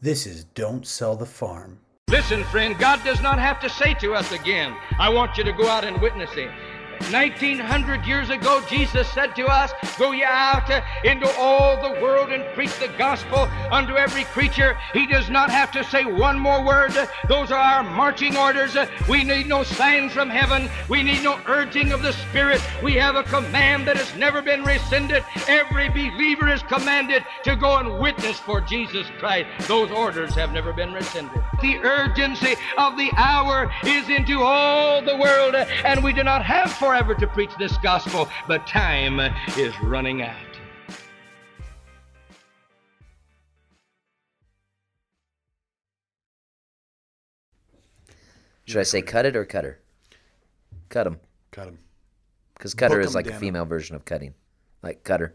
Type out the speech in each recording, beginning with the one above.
This is Don't Sell the Farm. Listen, friend, God does not have to say to us again, I want you to go out and witness Him. 1900 years ago, Jesus said to us, Go ye out into all the world and preach the gospel unto every creature. He does not have to say one more word. Those are our marching orders. We need no sign from heaven. We need no urging of the Spirit. We have a command that has never been rescinded. Every believer is commanded to go and witness for Jesus Christ. Those orders have never been rescinded. The urgency of the hour is into all the world, and we do not have forever to preach this gospel, but time is running out. Should I say cut it or cutter? Cut him. Cut him. Because cutter Book is 'em, like a damn 'em. female version of cutting. Like cutter.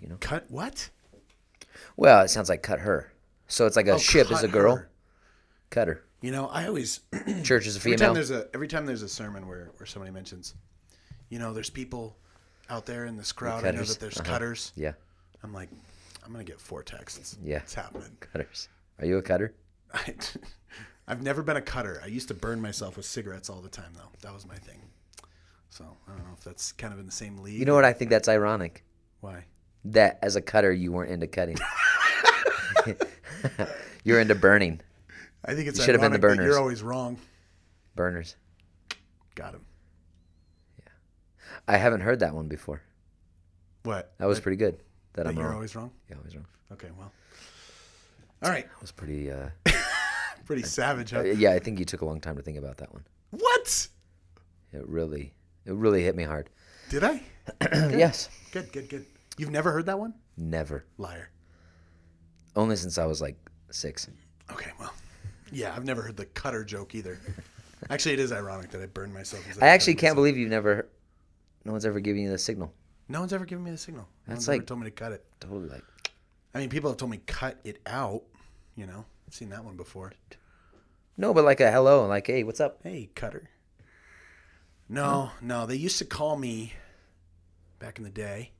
You know. Cut what? Well, it sounds like cut her. So it's like a Oh, ship is a girl. her. Cutter. You know, I always Church is a female. every time there's a every time there's a sermon where where somebody mentions, you know, there's people out there in this crowd. I know that there's Uh-huh. cutters. Yeah. I'm like, I'm gonna get four texts. Yeah. it's happening. Cutters. Are you a cutter? I, I've never been a cutter. I used to burn myself with cigarettes all the time, though. That was my thing. So I don't know if that's kind of in the same league. You know what? I think that's ironic. Why? That as a cutter, you weren't into cutting. You're into burning. I think it's You should have been the burners. You're always wrong. Burners. Got him. Yeah, I haven't heard that one before. What? That was pretty good. That, That I'm you're wrong. always wrong. Yeah, always wrong. Okay, well. All right. That was pretty. Uh, Pretty savage, huh? yeah, I think you took a long time to think about that one. What? It really, it really hit me hard. Did I? yes. Good, good, good. You've never heard that one? Never. Liar. Only since I was like six. Okay, well. Yeah, I've never heard the cutter joke either. Actually, it is ironic that I burned myself. as I actually can't myself. believe you've never. No one's ever given you the signal. No one's ever given me the signal. No That's one's ever like- told me to cut it. Totally like. I mean, people have told me cut it out. You know, I've seen that one before. No, but like a hello, like hey, what's up? Hey, cutter. No, no, they used to call me back in the day.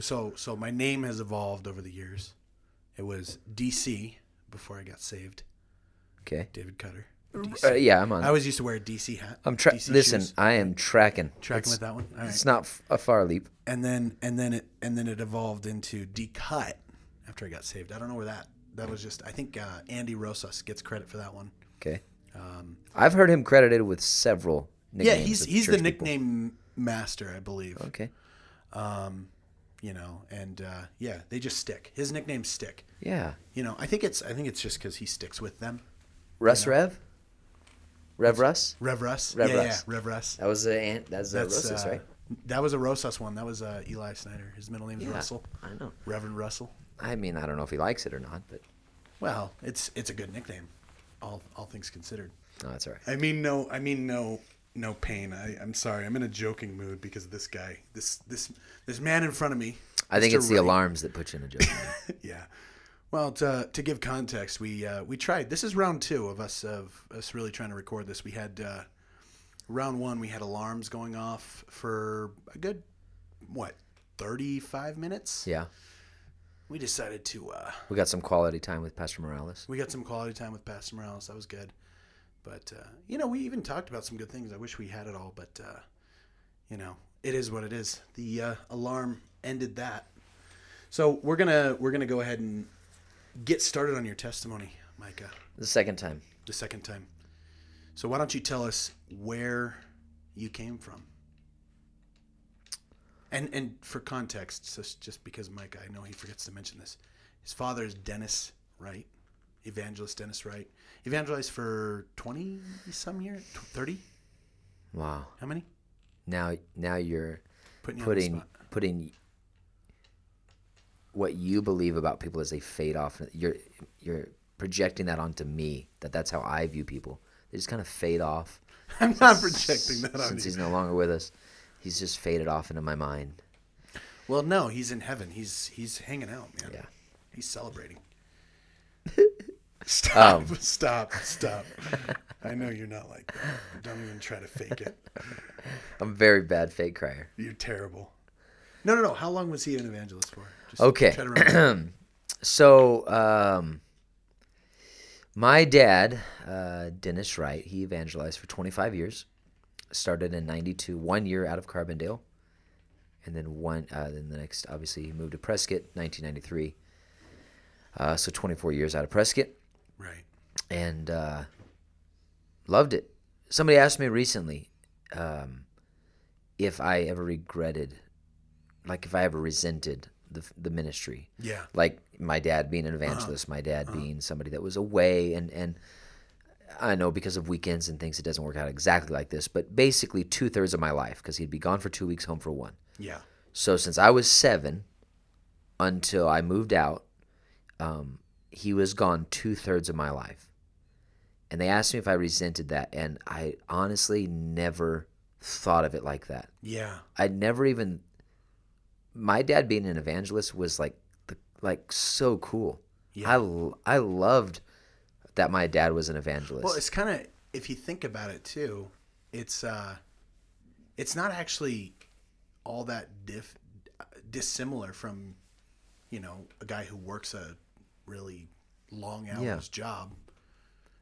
So, so my name has evolved over the years. It was DC before I got saved. Okay. David Cutter. Uh, yeah, I'm on. I always used to wear a DC hat. I'm tra- DC listen. shoes. I am tracking. Tracking It's- with that one. All right. It's not f- a far leap. and then and then it and then it evolved into decut after I got saved. I don't know where that that was just. I think uh, Andy Rosas gets credit for that one. Okay. Um, I've heard him credited with several. Yeah, Nicknames he's of he's the church people. nickname master, I believe. Okay. Um, You know, and uh, yeah, they just stick. His nicknames stick. Yeah. You know, I think it's I think it's just because he sticks with them. Russ Rev. Rev Russ. Rev Russ. Rev yeah, Russ. yeah, Rev Russ. That was a ant. That's a That's Rosas, uh, right? That was a Rosas one. That was uh, Eli Snyder. His middle name's Yeah, Russell. I know. Reverend Russell. I mean, I don't know if he likes it or not, but Well, it's it's a good nickname, all all things considered. no, that's all right. I mean no I mean no no pain. I, I'm sorry. I'm in a joking mood because of this guy. This this this man in front of me. I think Mr. it's the alarms that put you in a joke. Yeah. Well, to, to give context, we uh, we tried. This is round two of us of us really trying to record this. We had uh, round one. We had alarms going off for a good what thirty five minutes. yeah. We decided to. Uh, We got some quality time with Pastor Morales. we got some quality time with Pastor Morales. That was good. But uh, you know, we even talked about some good things. I wish we had it all, but uh, you know, it is what it is. The uh, alarm ended that. So we're gonna we're gonna go ahead and get started on your testimony, Micah, The second time. the second time. So why don't you tell us where you came from? And and for context, just just because Micah, I know he forgets to mention this, his father is Dennis Wright, evangelist Dennis Wright, evangelized for twenty some years, thirty. Wow. How many? Now, now you're Putting putting putting what you believe about people as they fade off. You're you're projecting that onto me. That that's how I view people. They just kind of fade off. I'm not projecting that on Since you. he's no longer with us, he's just faded off into my mind. Well, no, he's in heaven. He's he's hanging out, man. Yeah. He's celebrating. Stop! Um. Stop! Stop! I know you're not like that. Don't even try to fake it. I'm a very bad fake crier. You're terrible. No, no, no. How long was he an evangelist for? Just Okay. try to remember. So, um, my dad, uh, Dennis Wright, he evangelized for 25 years. Started in '92, one year out of Carbondale, and then one. Uh, then the next, obviously, he moved to Prescott, 1993. Uh, so 24 years out of Prescott, Right. and uh, loved it. Somebody asked me recently um, if I ever regretted, like if I ever resented the the ministry Yeah. like my dad being an Uh-huh. evangelist, my dad being somebody that was away, and and I know because of weekends and things, it doesn't work out exactly like this, but basically two thirds of my life because he'd be gone for two weeks, home for one. Yeah. So since I was seven until I moved out, um, he was gone two thirds of my life. And they asked me if I resented that, and I honestly never thought of it like that. Yeah. I'd never even. My dad being an evangelist was like the like so cool. Yeah. I I loved that my dad was an evangelist. Well, it's kind of if you think about it too, it's uh, it's not actually all that diff dissimilar from, you know, a guy who works a really long hours Yeah. job,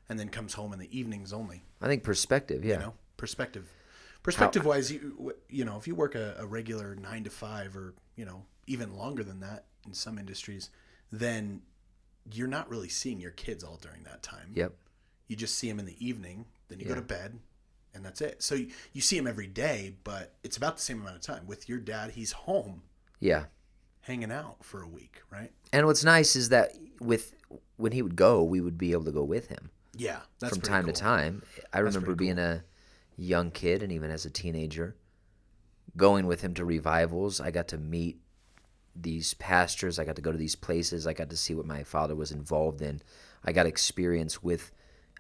and then comes home in the evenings only. I think perspective. Yeah. You know, perspective. Perspective wise, you you know, if you work a, a regular nine to five, or you know, even longer than that in some industries, then you're not really seeing your kids all during that time Yep. you just see them in the evening then you go to bed and that's it so you, you see him every day but it's about the same amount of time with your dad he's home Yeah. hanging out for a week right And what's nice is that with when he would go, we would be able to go with him yeah that's from time cool. to time. I remember being a young kid and even as a teenager, going with him to revivals. I got to meet these pastors. I got to go to these places. I got to see what my father was involved in. I got experience with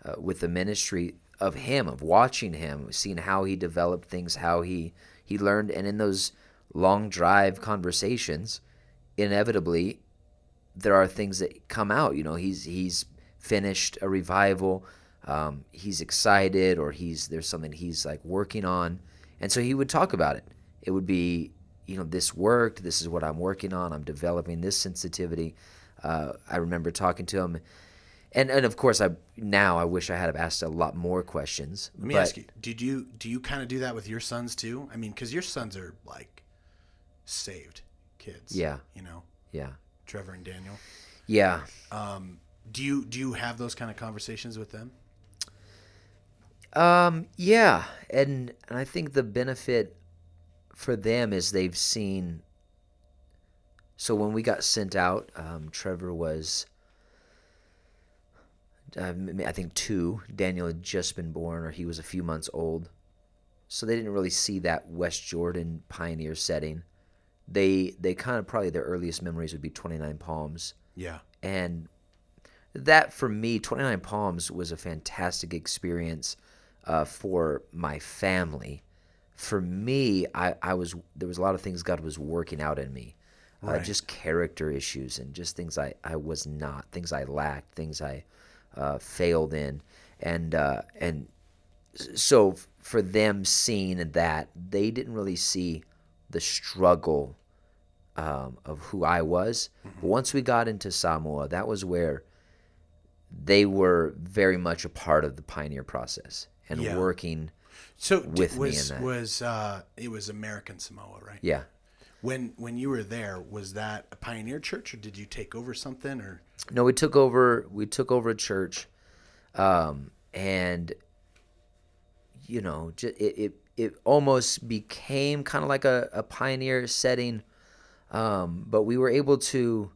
uh, with the ministry of him, of watching him, seeing how he developed things, how he he learned, and in those long drive conversations, inevitably there are things that come out. You know, he's he's finished a revival, um, he's excited, or he's there's something he's like working on, and so he would talk about it. It would be, you know, this worked. This is what I'm working on. I'm developing this sensitivity. Uh, I remember talking to him, and and of course I now I wish I had asked a lot more questions. let me but ask you did you do you kind of do that with your sons too i mean because your sons are like saved kids Yeah. you know Yeah, trevor and daniel yeah. do you do you have those kind of conversations with them Um, yeah, and and I think the benefit for them is they've seen. So when we got sent out, um, Trevor was, um, I think two. Daniel had just been born, or he was a few months old, so they didn't really see that West Jordan pioneer setting. They they kind of probably their earliest memories would be Twenty Nine Palms yeah and that for me 29 palms was a fantastic experience uh, for my family for me I, I was there was a lot of things god was working out in me uh, Right. just character issues and just things i, I was not things i lacked things i uh, failed in and uh, and so for them seeing that they didn't really see the struggle um, of who I was. Mm-hmm. But once we got into Samoa, that was where they were very much a part of the pioneer process and Yeah. working. so With me was in that. was uh it was american samoa right Yeah. when when you were there was that a pioneer church or did you take over something or No, we took over. We took over a church, um, and you know, it it, it almost became kind of like a, a pioneer setting, um, but we were able to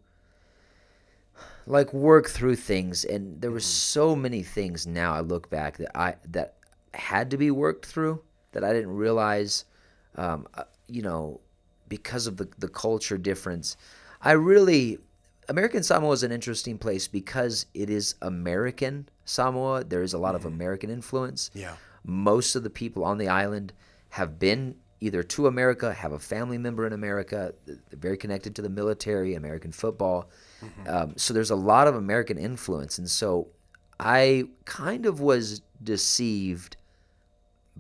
like work through things, and there were so many things. Now I look back that I that had to be worked through that I didn't realize. Um, uh, you know, because of the the culture difference, I really American Samoa is an interesting place because it is American Samoa. There is a lot of American influence. Yeah. Most of the people on the island have been either to America, have a family member in America, they're very connected to the military, American football. Um, so there's a lot of American influence. And so I kind of was deceived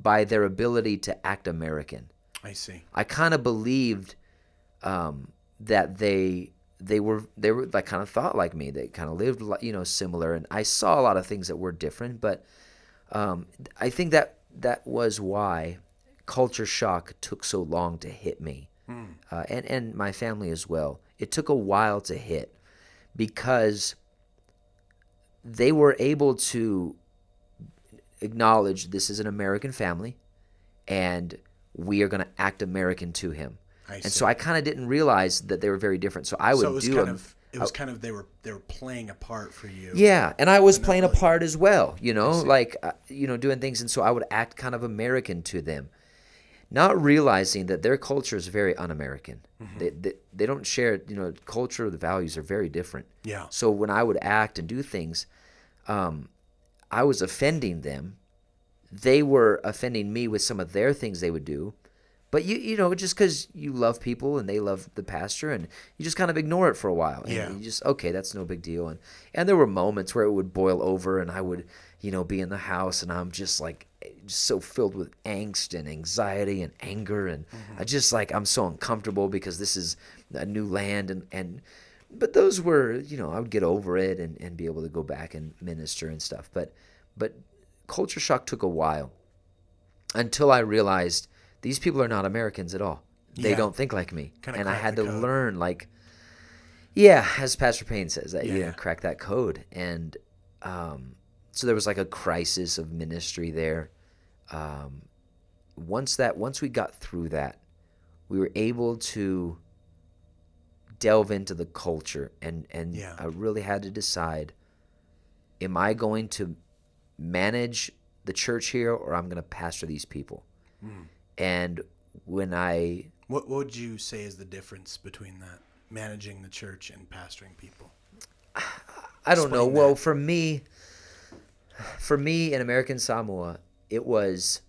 by their ability to act American. i see I kind of believed um, that they they were they were like kind of thought like me. They kind of lived li- you know similar, and I saw a lot of things that were different. But um, I think that that was why culture shock took so long to hit me, uh, and and my family as well. It took a while to hit because they were able to acknowledge this is an American family, and we are going to act American to him. I and see. so I kind of didn't realize that they were very different. So I would so do kind a- of it was kind of they were they were playing a part for you. yeah, and I was And playing a part as well, you know, like uh, you know, doing things, and so I would act kind of American to them, not realizing that their culture is very un-American. Mm-hmm. They, they they don't share, you know, culture. The values are very different. Yeah. So when I would act and do things, um, I was offending them. They were offending me with some of their things they would do. But you you know just because you love people and they love the pastor and you just kind of ignore it for a while and Yeah. you just okay that's no big deal and and there were moments where it would boil over and I would you know be in the house and I'm just like just so filled with angst and anxiety and anger and mm-hmm. I just like I'm so uncomfortable because this is a new land and and but those were you know I would get over it and and be able to go back and minister and stuff but but culture shock took a while until I realized these people are not Americans at all. They Yeah. don't think like me, Kinda and I had to code. learn like, yeah, as Pastor Payne says, that Yeah, you know, crack that code, and um, so there was like a crisis of ministry there. Um, once that, once we got through that, we were able to delve into the culture, and and Yeah. I really had to decide: Am I going to manage the church here, or I'm going to pastor these people? Hmm. And when I What, what would you say is the difference between that managing the church and pastoring people? I don't know. Explain Well, for me, for me in American Samoa, it was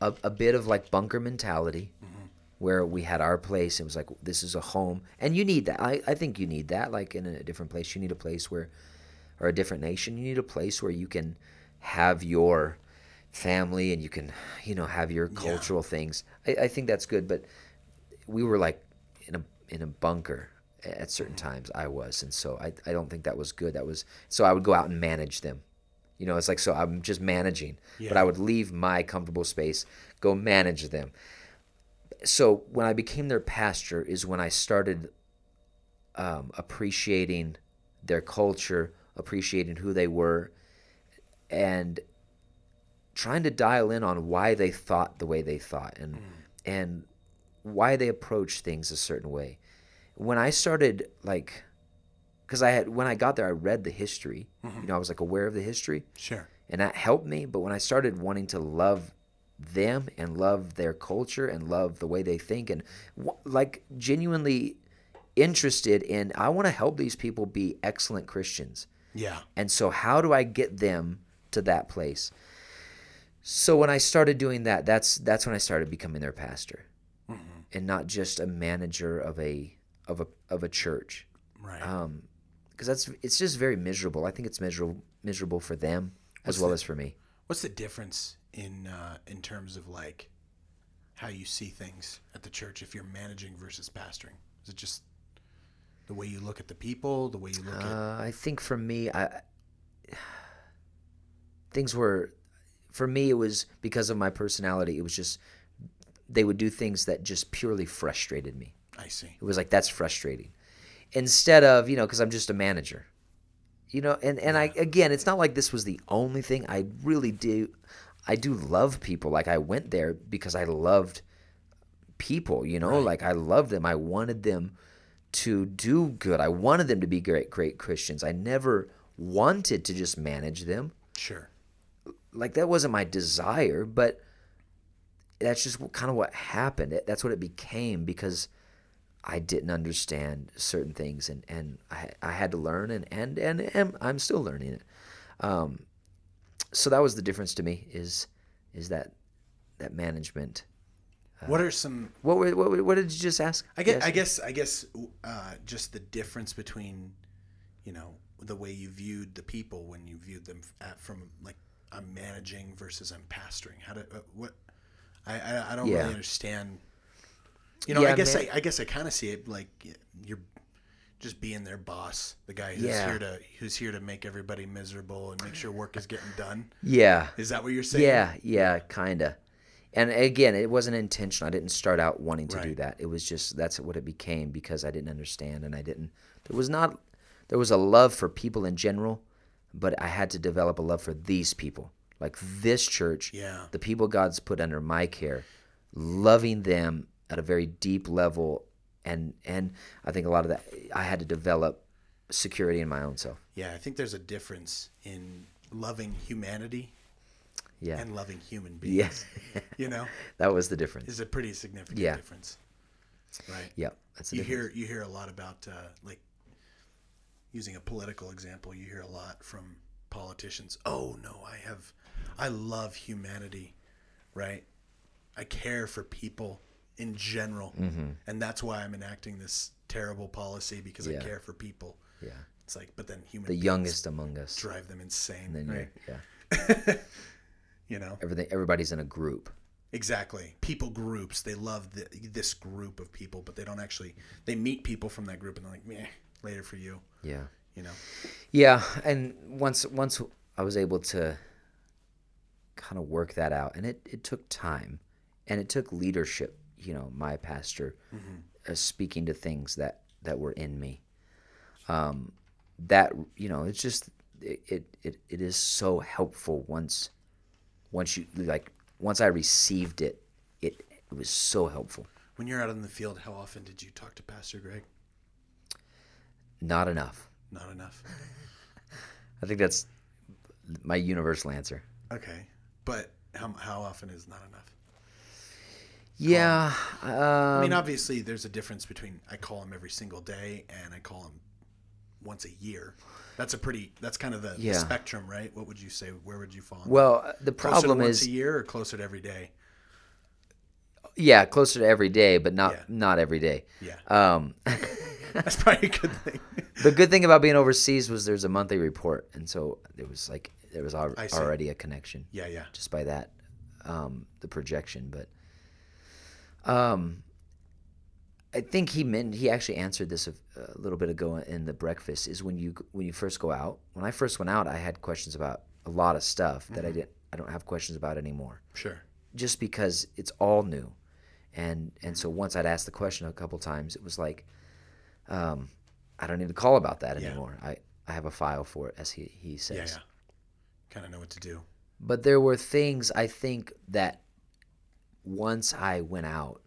a, a bit of like bunker mentality, Mm-hmm. Where we had our place. It was like this is a home, and you need that. I, I think you need that. Like in a different place, you need a place where, or a different nation, you need a place where you can have your family and you can, you know, have your cultural things. I, I think that's good, but we were like in a in a bunker at certain mm-hmm. times I was and so I, I don't think that was good that was so I would go out and manage them you know it's like so I'm just managing but I would leave my comfortable space go manage them so when I became their pastor is when I started um, appreciating their culture appreciating who they were and trying to dial in on why they thought the way they thought and and why they approach things a certain way. When I started like cuz I had when I got there I read the history. You know, I was like aware of the history Sure. and that helped me, but when I started wanting to love them and love their culture and love the way they think and like genuinely interested in I want to help these people be excellent Christians. Yeah. And so, how do I get them to that place? So when I started doing that, that's that's when I started becoming their pastor, and not just a manager of a of a of a church, Right. Um, because that's it's just very miserable. I think it's miserable miserable for them as well as for me. What's the difference in uh, in terms of like how you see things at the church if you're managing versus pastoring? Is it just the way you look at the people, the way you look at Uh, I think for me, I things were for me it was because of my personality. It was just they would do things that just purely frustrated me. I see. It was like that's frustrating. Instead of you know, because I'm just a manager, you know, and and I again, it's not like this was the only thing. I really do, I do love people. Like I went there because I loved people. You know, like I loved them. I wanted them to do good. I wanted them to be great, great Christians. I never wanted to just manage them Sure. like that wasn't my desire, but that's just what, kind of what happened. It- That's what it became because I didn't understand certain things, and and I I had to learn, and and and, and I'm still learning it. Um, so that was the difference to me is is that that management. what are some What were- what what did you just ask? I guess, Yes. I guess, I guess, uh, just the difference between, you know, the way you viewed the people when you viewed them at, from like I'm managing versus I'm pastoring. How do uh, what? I I, I don't Yeah. really understand You know, Yeah, I guess man. I, I guess I kind of see it like you're just being their boss, the guy who's Yeah. here to who's here to make everybody miserable and make sure work is getting done. Yeah. Is that what you're saying? Yeah, yeah, kinda. And again, it wasn't intentional. I didn't start out wanting to do that. It was just that's what it became because I didn't understand and I didn't. There was not. There was a love for people in general, but I had to develop a love for these people, like this church. Yeah. The people God's put under my care, loving them at a very deep level, and and I think a lot of that I had to develop security in my own self. Yeah, I think there's a difference in loving humanity Yeah. and loving human Yeah. beings. you know, that was the difference. is a pretty significant Yeah. difference. Right. Yeah. That's you difference. hear you hear a lot about uh, like using a political example you hear a lot from politicians oh no i have i love humanity right i care for people in general and that's why i'm enacting this terrible policy because Mm-hmm. Yeah. i care for people Yeah. it's like but then human The youngest among us. drive them insane then right yeah. you know everything everybody's in a group Exactly. People groups. They love the, this group of people, but they don't actually. They meet people from that group and they're like, meh, later for you. yeah You know. yeah and once once i was able to kind of work that out and it, it took time and it took leadership you know my pastor uh, speaking to things that that were in me um that you know it's just it, it it it is so helpful once once you like once i received it it it was so helpful When you're out in the field, how often did you talk to Pastor Greg? not enough Not enough. i think that's my universal answer Okay, but how how often is not enough? Yeah um, I mean, obviously, there's a difference between I call him every single day and I call him once a year. That's a pretty. That's kind of the, the spectrum, right? What would you say? Where would you fall? well the closer to problem once is a year or closer to every day. Yeah, closer to every day, but not Yeah. not every day. Yeah, Um, that's probably a good thing. the good thing about being overseas was there's a monthly report, and so it was like there was al- already a connection yeah, yeah, just by that, um, the projection. But um, I think he meant he actually answered this a, a little bit ago in the breakfast. Is when you when you first go out. When I first went out, I had questions about a lot of stuff that I Mm-hmm. didn't. I don't have questions about anymore. sure. just because it's all new and and so once i'd asked the question a couple times it was like um, i don't need to call about that Yeah. anymore i i have a file for it as he he says Yeah, yeah. Kind of know what to do. but there were things i think that once i went out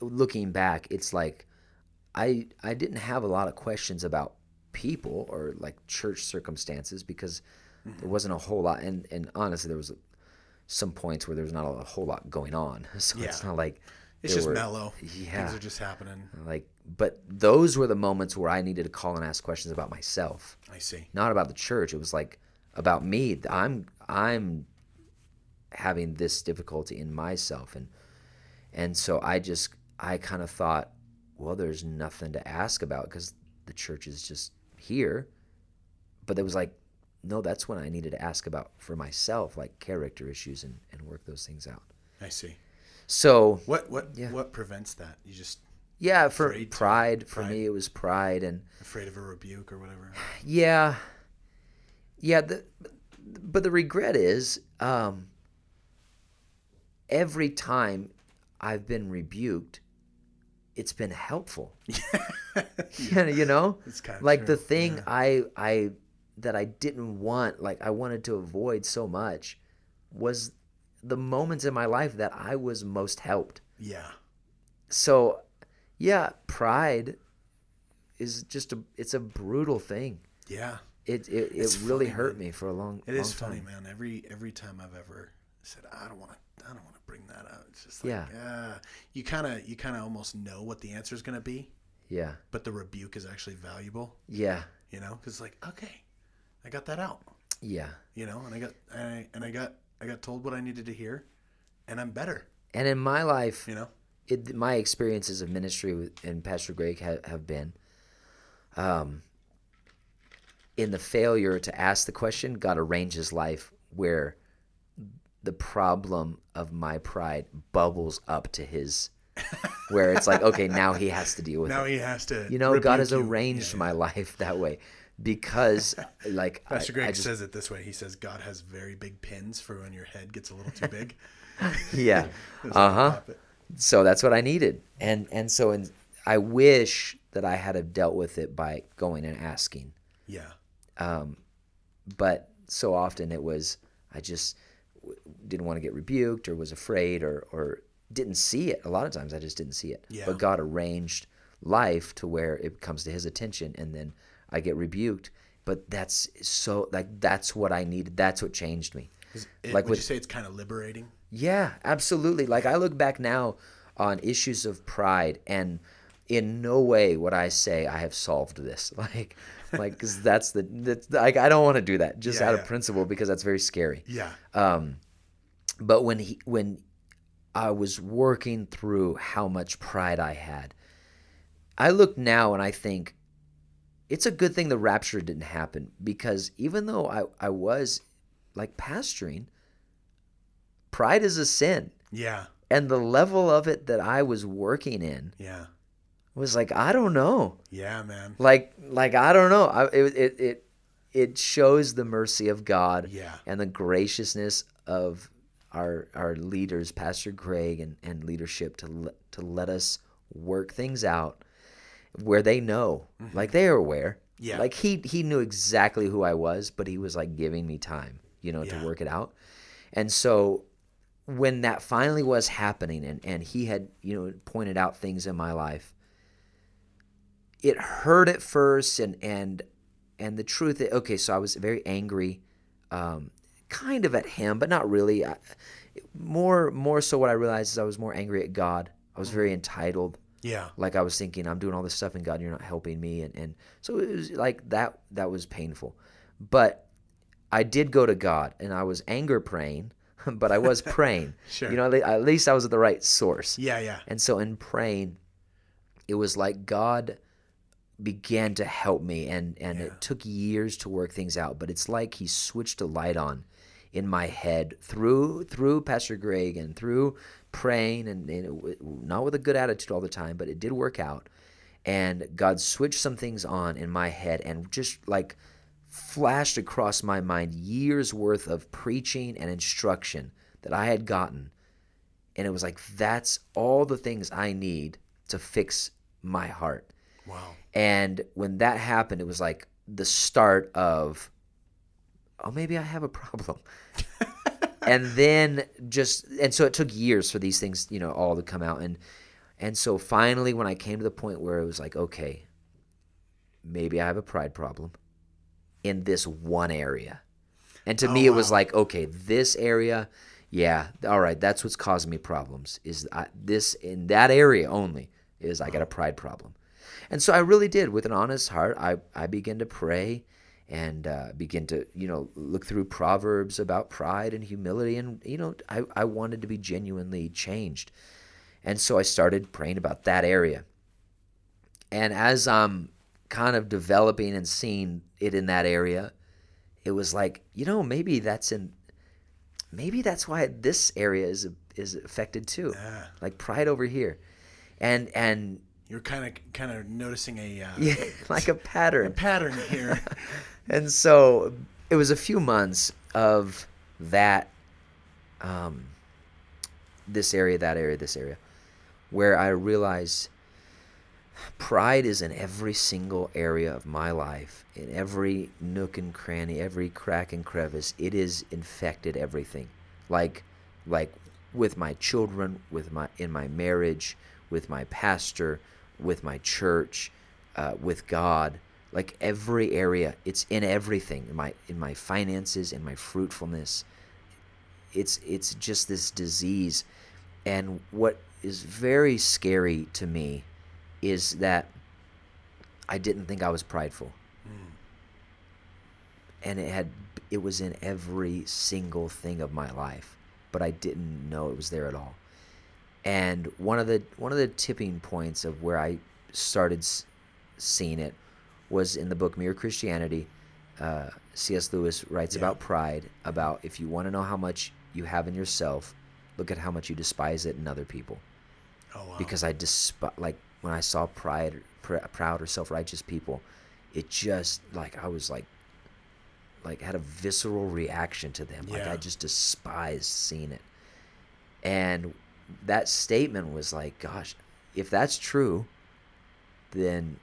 looking back it's like i i didn't have a lot of questions about people or like church circumstances because there mm-hmm. wasn't a whole lot and and honestly there was some points where there was not a whole lot going on so it's not like It's just were- mellow. yeah Things are just happening. like but those were the moments where i needed to call and ask questions about myself I see. not about the church. It was like about me. I'm I'm having this difficulty in myself, and and so I just I kind of thought, well, there's nothing to ask about because the church is just here. But it was like, no, that's when I needed to ask about for myself, like character issues, and and work those things out. I see. So What what Yeah. what prevents that? You just yeah, for to- pride, for me it was pride, and afraid of a rebuke or whatever. Yeah. Yeah, the but the regret is um every time I've been rebuked, it's been helpful. yeah. you know? It's kind of Like the thing Yeah. I I that I didn't want, like I wanted to avoid so much was the moments in my life that I was most helped. Yeah. So, yeah, pride is just a it's a brutal thing Yeah. it it, It's it really funny, hurt man. me for a long It long is funny, time. man. Every every time I've ever said I don't want to I don't want to bring that up. It's just like Yeah. yeah. You kind of you kind of almost know what the answer is going to be, Yeah, but the rebuke is actually valuable, yeah, you know? Cuz like, okay. I got that out, yeah. you know? And I got I, and I got I got told what I needed to hear and I'm better, And in my life, you know? it, my experiences of ministry with, and Pastor Greg have, have been, um, in the failure to ask the question, God arranges life where the problem of my pride bubbles up to his where it's like, okay, now he has to deal with it. Now it. he has to. You know, God has arranged Yeah, my life that way because, like, I, Pastor Greg I just, says it this way. He says God has very big pins for when your head gets a little too big. yeah, uh-huh. So that's what I needed, and and so and I wish that I had have dealt with it by going and asking. Yeah. um, but so often it was I just didn't want to get rebuked or was afraid or or didn't see it. A lot of times I just didn't see it. Yeah. But God arranged life to where it comes to His attention, and then I get rebuked. But that's so like that's what I needed. That's what changed me. It, Like would with- you say it's kind of liberating? Yeah, absolutely. Like I look back now on issues of pride, and in no way would I say I have solved this. Like, like because that's the that's like I don't want to do that just Yeah, out yeah. of principle because that's very scary. Yeah. Um, but when he when I was working through how much pride I had, I look now and I think it's a good thing the rapture didn't happen because even though I, I was like pastoring, pride is a sin. Yeah. And the level of it that I was working in Yeah. Was like, I don't know. Yeah, man. Like, like I don't know. I, it, it, it, it shows the mercy of God Yeah. and the graciousness of our our leaders, Pastor Greg and, and leadership to let, to let us work things out where they know, like they are aware. Mm-hmm. Yeah. Like he he knew exactly who I was, but he was like giving me time, you know, Yeah. to work it out. And so when that finally was happening and, and he had, you know, pointed out things in my life, it hurt at first and and and the truth is, okay, so I was very angry, um, kind of at him, but not really. I, more more so what I realized is I was more angry at God. I was very entitled. Yeah. Like I was thinking, I'm doing all this stuff and God, you're not helping me. And, and so it was like that, that was painful. But I did go to God and I was anger praying, but I was praying. Sure. You know, at at least I was at the right source. Yeah. Yeah. And so in praying, it was like God began to help me and and Yeah. it took years to work things out, but it's like he switched a light on in my head through through Pastor Greg and through praying and, and it, not with a good attitude all the time, but it did work out. And God switched some things on in my head and just like flashed across my mind years worth of preaching and instruction that I had gotten and it was like that's all the things I need to fix my heart. Wow. And when that happened, it was like the start of, oh, maybe I have a problem. and then just, and so it took years for these things, you know, all to come out. And, and so finally, when I came to the point where it was like, okay, maybe I have a pride problem in this one area. And to Oh, me, it was like, okay, this area, yeah, all right, that's what's causing me problems. Is I, this in that area only? Is I got a pride problem, and so I really did, with an honest heart, I I began to pray and uh, begin to you know look through proverbs about pride and humility, and you know I I wanted to be genuinely changed, and so I started praying about that area, and as I'm kind of developing and seeing it in that area, it was like you know maybe that's in maybe that's why this area is is affected too. Yeah. like pride over here. And and You're kind of kind of noticing a uh, yeah like a a pattern pattern here. and so it was a few months of that um this area that area this area where i realized pride is in every single area of my life in every nook and cranny every crack and crevice it is infected everything like like with my children with my in my marriage with my pastor with my church uh, with god like every area it's in everything in my in my finances in my fruitfulness it's it's just this disease and what is very scary to me is that I didn't think I was prideful. And it had it was in every single thing of my life, but I didn't know it was there at all. And one of the one of the tipping points of where I started s- seeing it was in the book Mere Christianity. Uh, C.S. Lewis writes Yeah. about pride, about if you want to know how much you have in yourself, look at how much you despise it in other people. Oh, wow. because I despise like when I saw pride, pr- proud or self-righteous people, it just like I was like, like had a visceral reaction to them. Like I just despised seeing it, and that statement was like, gosh, if that's true, then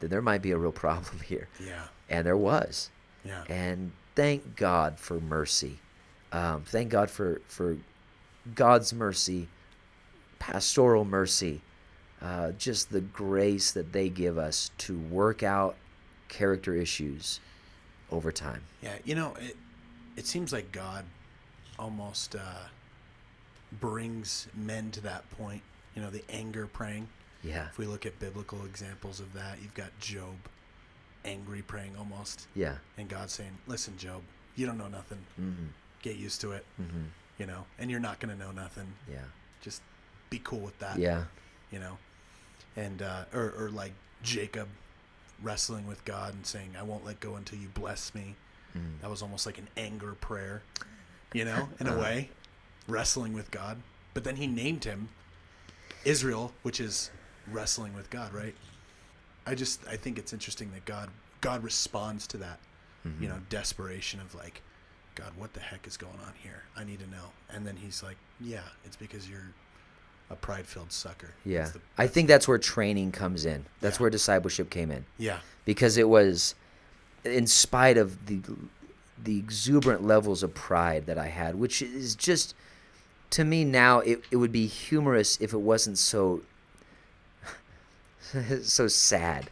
then there might be a real problem here, Yeah. and there was. Yeah. And thank God for mercy. Um, thank God for for God's mercy, pastoral mercy, uh, just the grace that they give us to work out character issues over time. Yeah, you know, it it seems like God almost uh, brings men to that point. You know, the anger praying. Yeah, If we look at biblical examples of that, you've got Job angry praying almost, yeah, and God saying, "Listen, Job, you don't know nothing. mm-hmm. Get used to it. Mm-hmm. You know, and you're not going to know nothing. yeah, Just be cool with that. yeah, You know, and uh, or or like Jacob wrestling with God and saying, "I won't let go until you bless me." Mm. That was almost like an anger prayer, you know, in a Uh-huh. way, wrestling with God. But then he named him Israel, which is wrestling with God, right? I just I think it's interesting that God God responds to that, Mm-hmm. you know, desperation of like, God, what the heck is going on here? I need to know. And then he's like, Yeah, it's because you're a pride-filled sucker. yeah. The- I think that's where training comes in. That's Yeah. where discipleship came in. yeah, because it was in spite of the the exuberant levels of pride that I had, which is just to me now it, it would be humorous if it wasn't so so sad.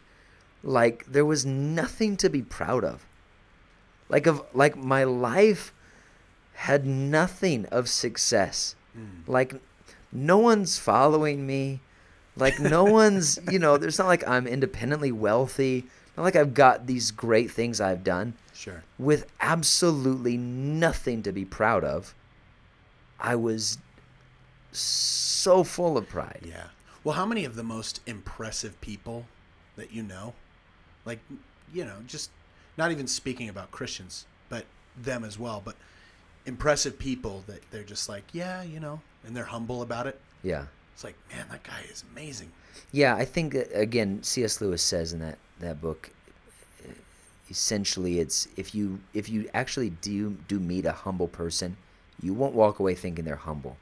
Like there was nothing to be proud of. Like of like my life had nothing of success. Hmm. Like no one's following me. Like no one's, you know, there's not like I'm independently wealthy. Not like I've got these great things I've done sure. with absolutely nothing to be proud of. I was so full of pride. Yeah. Well, how many of the most impressive people that you know, like, you know, just not even speaking about Christians, but them as well, but impressive people that they're just like, yeah, you know, and they're humble about it. Yeah. It's like, man, that guy is amazing. Yeah, I think that, again, C.S. Lewis says in that that book, uh, essentially, it's if you if you actually do do meet a humble person, you won't walk away thinking they're humble.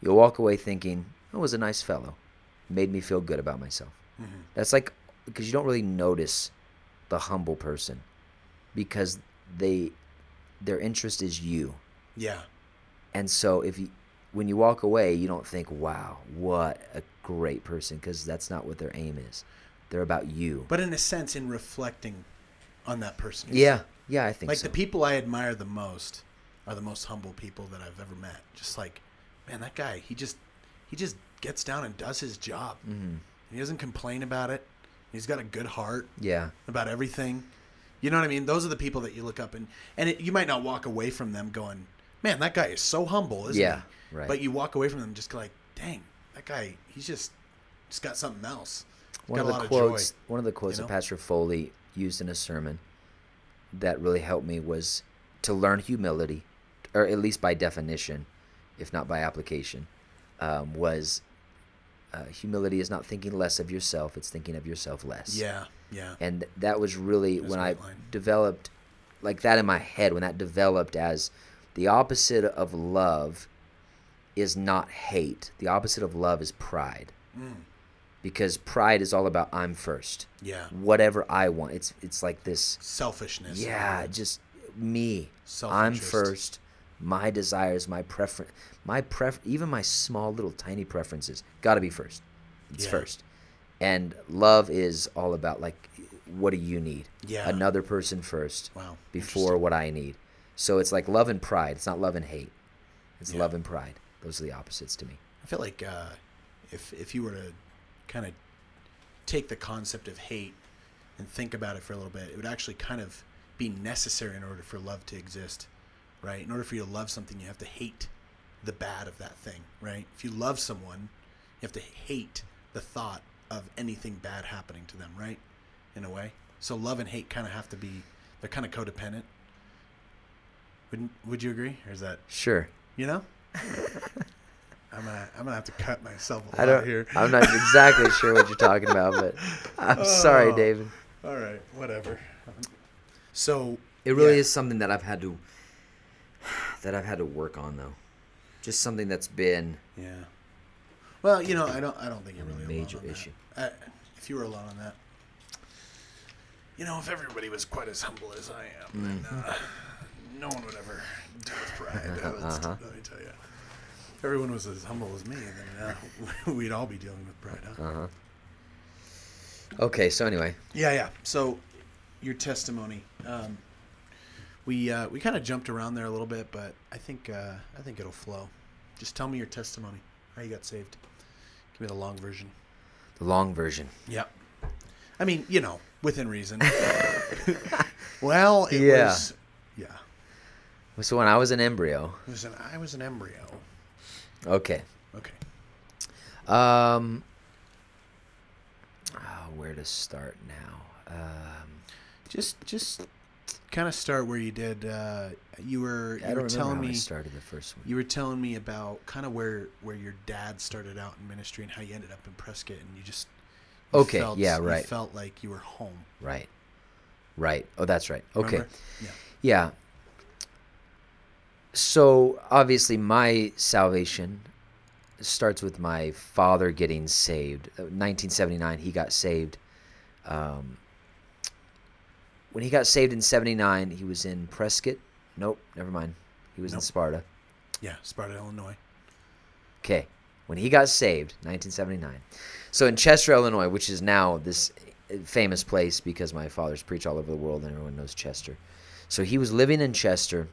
You'll walk away thinking, "I was a nice fellow, made me feel good about myself." Mm-hmm. That's like because you don't really notice the humble person because they their interest is you. Yeah. And so if you when you walk away, you don't think, "Wow, what a great person," because that's not what their aim is. They're about you. But in a sense, in reflecting on that person. yeah, yeah, I think Like so. the people I admire the most are the most humble people that I've ever met. Just like, man, that guy, he just he just gets down and does his job. Mm-hmm. He doesn't complain about it. He's got a good heart yeah, about everything. You know what I mean? Those are the people that you look up and and it, you might not walk away from them going, "Man, that guy is so humble," isn't Yeah, he? right. But you walk away from them just like, "Dang, that guy, he's just just got something else." He's one of the quotes of one of the quotes you that? Pastor Foley used in a sermon that really helped me was to learn humility, or at least by definition, if not by application, um, was uh, humility is not thinking less of yourself; it's thinking of yourself less. Yeah, yeah. and that was really That's when I line. developed like that in my head when that developed as the opposite of love is not hate the opposite of love is pride Mm. because pride is all about i'm first Yeah. whatever i want it's it's like this Selfishness. yeah just me Selfishness. i'm first my desires my preference my pref even my small little tiny preferences got to be first. It's Yeah. first. And love is all about like what do you need? Yeah. another person first Wow. before what i need. So it's like love and pride. It's not love and hate. It's Yeah. love and pride. Those are the opposites to me. I feel like uh, if if you were to kind of take the concept of hate and think about it for a little bit, it would actually kind of be necessary in order for love to exist, right? In order for you to love something, you have to hate the bad of that thing, right? If you love someone, you have to hate the thought of anything bad happening to them, right? In a way. So love and hate kind of have to be they're kind of codependent. Wouldn't would you agree? Or is that sure you know? I I'm gonna I'm gonna have to cut myself a I lot don't. here. I'm not exactly sure what you're talking about, but I'm sorry, Oh. David. All right, whatever. So It really yeah. is something that I've had to that I've had to work on, though. Just something that's been Yeah. Well, you know, I don't I don't think you're really major alone on that. issue. I, if you were alone on that, you know, if everybody was quite as humble as I am, then Mm-hmm. uh, no one would ever deal with pride. Let's- Uh-huh. Let me tell you. If everyone was as humble as me, then uh, we'd all be dealing with pride. Huh? uh huh. Okay, so anyway, Yeah, yeah. So your testimony. Um, we uh, we kind of jumped around there a little bit, but I think uh, I think it'll flow. Just tell me your testimony. How you got saved. Give me the long version. the long version. Yep. I mean, you know, within reason. well, it Yeah. was. Yeah. So when I was an embryo, It was an. I was an embryo. okay. Okay. Um, oh, where to start now? Um, Just just kind of start where you did. Uh, you were you were telling me started the first one. you were telling me about kind of where where your dad started out in ministry and how you ended up in Prescott and you just you Okay, felt, yeah, right. felt like you were home. Right. Right. Oh, that's right. Okay. Remember? Yeah. Yeah. So obviously, my salvation starts with my father getting saved. Uh, 1979, he got saved. Um, when he got saved in 79, he was in Prescott. Nope, never mind. He was in Sparta. Yeah, Sparta, Illinois. Okay. When he got saved, 1979. So in Chester, Illinois, which is now this famous place because my father's preached all over the world and everyone knows Chester. So he was living in Chester,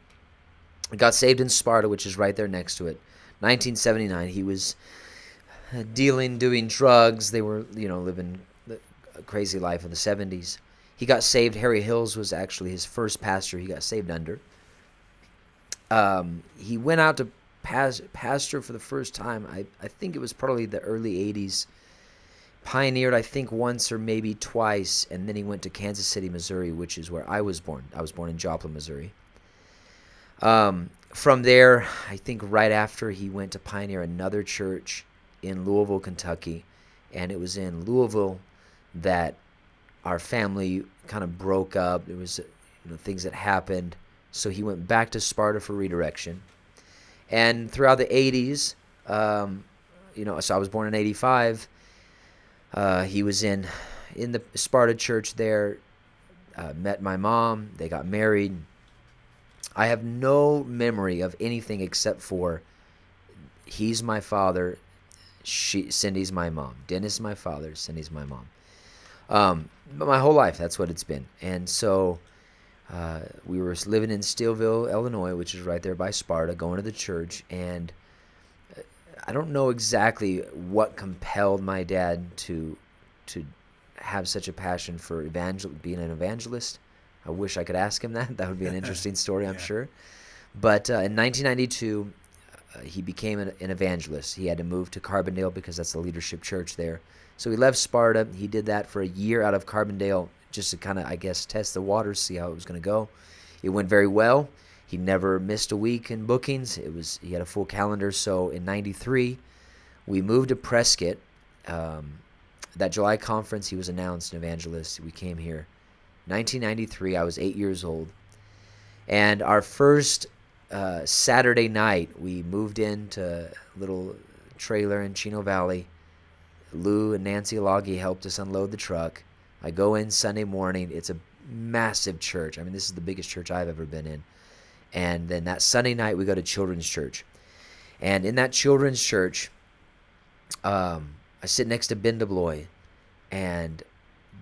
got saved in Sparta, which is right there next to it. 1979, he was dealing, doing drugs. They were, you know, living a crazy life in the 70s. He got saved. Harry Hills was actually his first pastor he got saved under. Um, he went out to pas- pastor for the first time. I, I think it was probably the early 80s. Pioneered, I think, once or maybe twice, and then he went to Kansas City, Missouri, which is where I was born. I was born in Joplin, Missouri. Um, from there, I think right after he went to pioneer another church in Louisville, Kentucky, and it was in Louisville that our family kind of broke up. There was you know, things that happened, so he went back to Sparta for redirection. And throughout the '80s, um, you know, so I was born in '85. Uh, he was in in the Sparta church there. Uh, met my mom. They got married. I have no memory of anything except for he's my father, she Cindy's my mom. Dennis is my father, Cindy's my mom. Um, but my whole life, that's what it's been. And so uh, we were living in Steelville, Illinois, which is right there by Sparta, going to the church. And uh, I don't know exactly what compelled my dad to to have such a passion for evangel being an evangelist. I wish I could ask him that. That would be an interesting story, I'm Yeah. sure. But uh, in 1992, uh, he became an, an evangelist. He had to move to Carbondale because that's the leadership church there. So he left Sparta. He did that for a year out of Carbondale just to kind of, I guess, test the waters, see how it was going to go. It went very well. He never missed a week in bookings. It was he had a full calendar. So in '93, we moved to Prescott. Um, that July conference, he was announced an evangelist. We came here. 1993, I was eight years old. And our first uh, Saturday night, we moved into a little trailer in Chino Valley. Lou and Nancy Loggy helped us unload the truck. I go in Sunday morning. It's a massive church. I mean, this is the biggest church I've ever been in. And then that Sunday night, we go to children's church. And in that children's church, um, I sit next to Ben DeBloy, and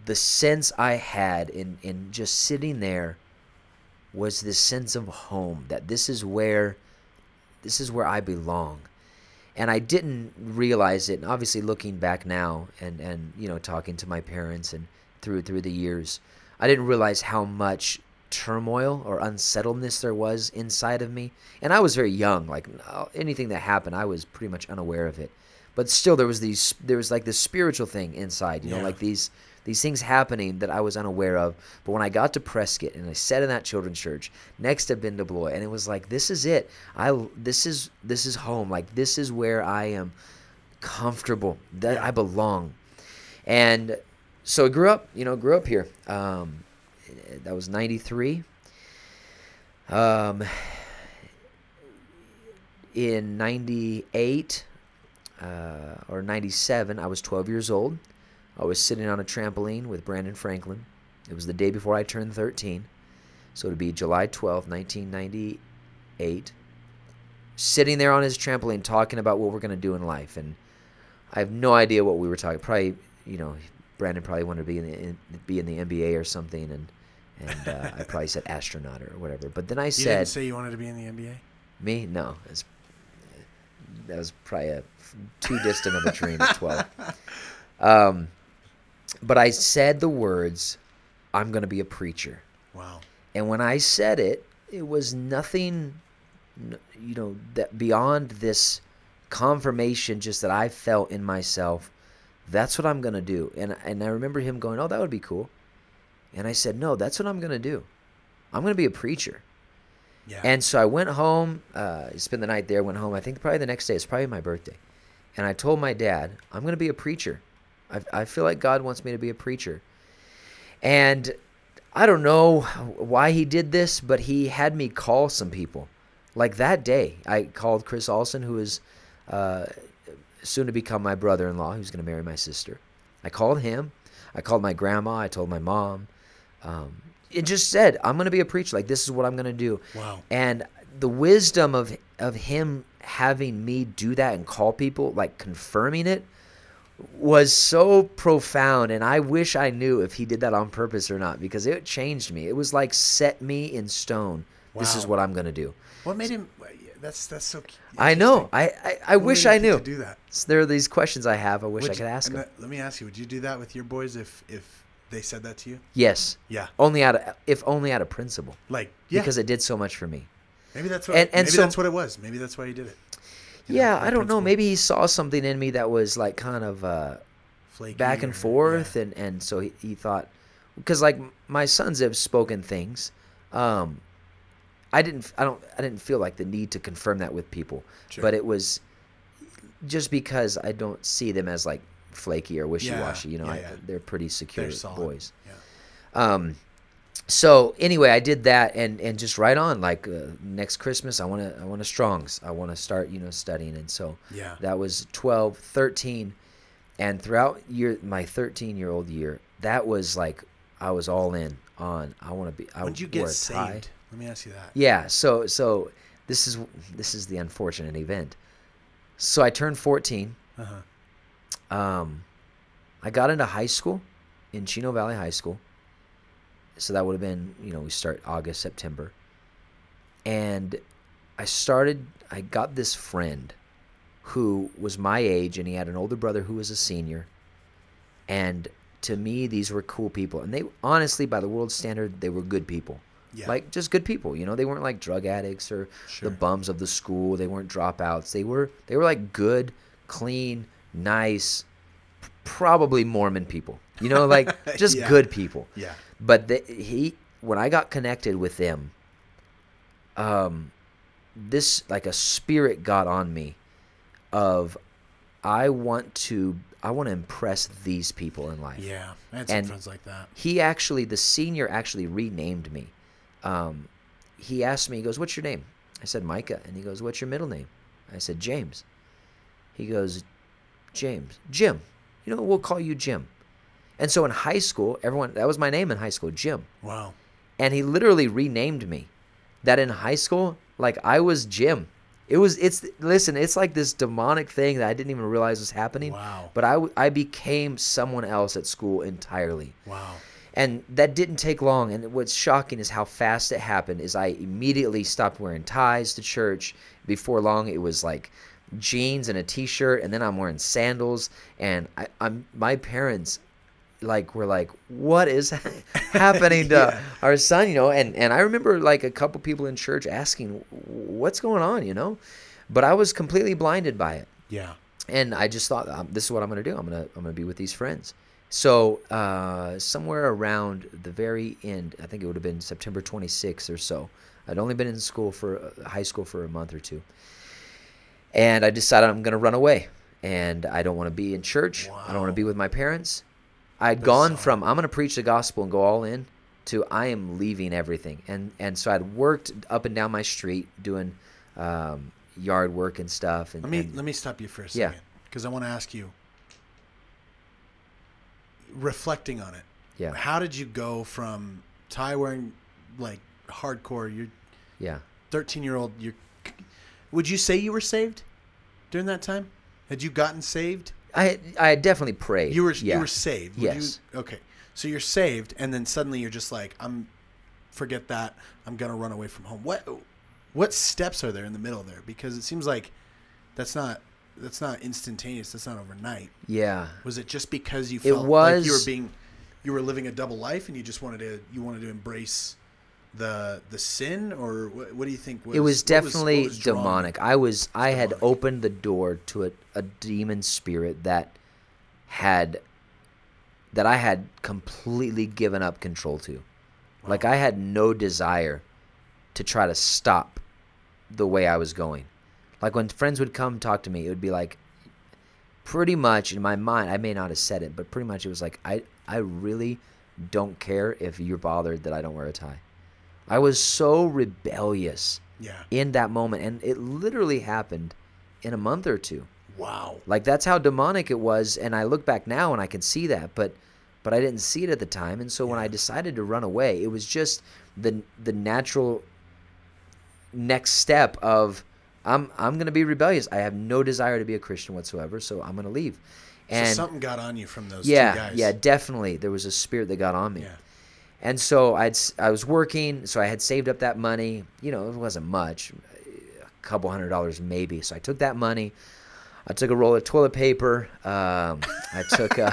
the sense I had in, in just sitting there was this sense of home that this is where this is where I belong. And I didn't realize it. And obviously looking back now and, and you know, talking to my parents and through through the years, I didn't realize how much turmoil or unsettledness there was inside of me. And I was very young, like uh, anything that happened, I was pretty much unaware of it. But still there was these there was like this spiritual thing inside, you know, Yeah. like these these things happening that I was unaware of. But when I got to Prescott and I sat in that children's church next to Ben DeBlois, and it was like, this is it. I this is this is home. Like this is where I am comfortable. That I belong. And so I grew up, you know, grew up here. Um, that was '93. Um, in '98 uh, or '97, I was 12 years old. I was sitting on a trampoline with Brandon Franklin. It was the day before I turned 13, so it'd be July 12, 1998. Sitting there on his trampoline, talking about what we're gonna do in life, and I have no idea what we were talking. Probably, you know, Brandon probably wanted to be in the in, be in the NBA or something, and and uh, I probably said astronaut or whatever. But then I said. You said, didn't say you wanted to be in the NBA. me? No. It's, that was probably a, too distant of a dream at 12. Um, but I said the words, I'm going to be a preacher. Wow. And when I said it, it was nothing, you know, that beyond this confirmation just that I felt in myself. That's what I'm going to do. And, and I remember him going, Oh, that would be cool. And I said, No, that's what I'm going to do. I'm going to be a preacher. Yeah. And so I went home, uh, spent the night there, went home. I think probably the next day, it's probably my birthday. And I told my dad, I'm going to be a preacher. I, I feel like God wants me to be a preacher. And I don't know why he did this, but he had me call some people. Like that day, I called Chris Olson, who is uh, soon to become my brother in law, who's going to marry my sister. I called him. I called my grandma. I told my mom. Um, it just said, I'm going to be a preacher. Like, this is what I'm going to do. Wow. And the wisdom of, of him having me do that and call people, like confirming it, was so profound. And I wish I knew if he did that on purpose or not because it changed me. It was like set me in stone. This is what I'm going to do. What made him? That's that's so. I know. I, I, I wish I knew. to do that. So there are these questions I have. I wish Would I you- could ask and them. let me ask you: Would you do that with your boys if if they said that to you? Yes. Yeah. Only out of, if only out of principle. Like yeah. Because it did so much for me. maybe that's what. and- and maybe so- that's what it was. Maybe that's why you did it. You know, yeah, the I don't know. Maybe he saw something in me that was like kind of uh, Flaky back and or- forth, yeah. and and so he, he thought, because like my sons have spoken things, um, I didn't, I don't, I didn't feel like the need to confirm that with people, Sure. but it was just because I don't see them as like flaky or wishy washy. you know, yeah, I, they're pretty secure They're boys. Yeah. Um, so anyway, I did that, and and just right on. Like uh, next Christmas, I want to I want to Strong's. I want to start you know studying, and so Yeah. that was 12, 13, and throughout year my thirteen year old year, that was like I was all in on. I want to be. I When did you wore get tie. saved? Let me ask you that. Yeah. So so this is this is the unfortunate event. So I turned fourteen. Uh huh. Um, I got into high school in Chino Valley High School. So that would have been, you know, we start August, September. And I started, I got this friend who was my age and he had an older brother who was a senior. And to me, these were cool people. And they, honestly, by the world standard, they were good people. Yeah. Like just good people, you know. They weren't like drug addicts or Sure. the bums of the school. They weren't dropouts. They were they were like good, clean, nice, probably Mormon people. You know, like just Yeah. good people. Yeah. But the, he, when I got connected with them, um, this like a spirit got on me, of, I want to, I want to impress these people in life. Yeah. I had some And- friends like that. He actually, the senior actually renamed me. Um, he asked me, he goes, "What's your name?" I said Micah, and he goes, "What's your middle name?" I said James. He goes, James, Jim. You know, we'll call you Jim. And so in high school, everyone that was my name in high school, Jim. Wow. And he literally renamed me. That in high school, like I was Jim. It was it's listen, it's like this demonic thing that I didn't even realize was happening. Wow. But I I became someone else at school entirely. Wow. And that didn't take long. And what's shocking is how fast it happened. Is I immediately stopped wearing ties to church. Before long, it was like jeans and a t-shirt, and then I'm wearing sandals. And I, I'm my parents like were like, "What is happening to Yeah. our son?" You know. And and I remember like a couple people in church asking, "What's going on?" You know. But I was completely blinded by it Yeah. and I just thought um, this is what I'm going to do. I'm going to I'm going to be with these friends. So uh, somewhere around the very end, I think it would have been September 26th or so. I'd only been in school for uh, high school for a month or two, and I decided I'm going to run away. And I don't want to be in church. I don't want to be with my parents. I'd gone from I'm going to preach the gospel and go all in to I am leaving everything. And and so I'd worked up and down my street doing um, yard work and stuff. And, Let me and- let me stop you for a Yeah. second because I want to ask you. Reflecting on it, yeah, how did you go from tie wearing like hardcore? You're yeah. 13 year old. You would you say you were saved during that time? Had you gotten saved? I I definitely prayed. You were yeah. you were saved. Would Yes. You, okay. So you're saved, and then suddenly you're just like, I'm. Forget that. I'm gonna run away from home. What what steps are there in the middle there? Because it seems like that's not that's not instantaneous. That's not overnight. Yeah. Was it just because you It felt like you were being you were living a double life and you just wanted to you wanted to embrace the the sin or what, what do you think was it was definitely what was drawing you? demonic. I was I had demonic. opened the door to a, a demon spirit that had that I had completely given up control to. Like I had no desire to try to stop the way I was going. Like when friends would come talk to me, it would be like pretty much in my mind, I may not have said it, but pretty much it was like I I really don't care if you're bothered that I don't wear a tie. I was so rebellious Yeah. in that moment and it literally happened in a month or two. Wow. Like that's how demonic it was and I look back now and I can see that, but but I didn't see it at the time and so when I decided to run away, it was just the the natural next step of I'm I'm going to be rebellious. I have no desire to be a Christian whatsoever, so I'm going to leave. And so something got on you from those two yeah, guys. yeah, definitely. There was a spirit that got on me. Yeah. And so I'd I was working, so I had saved up that money. You know, it wasn't much, a couple hundred dollars maybe. So I took that money. I took a roll of toilet paper. Um, I took a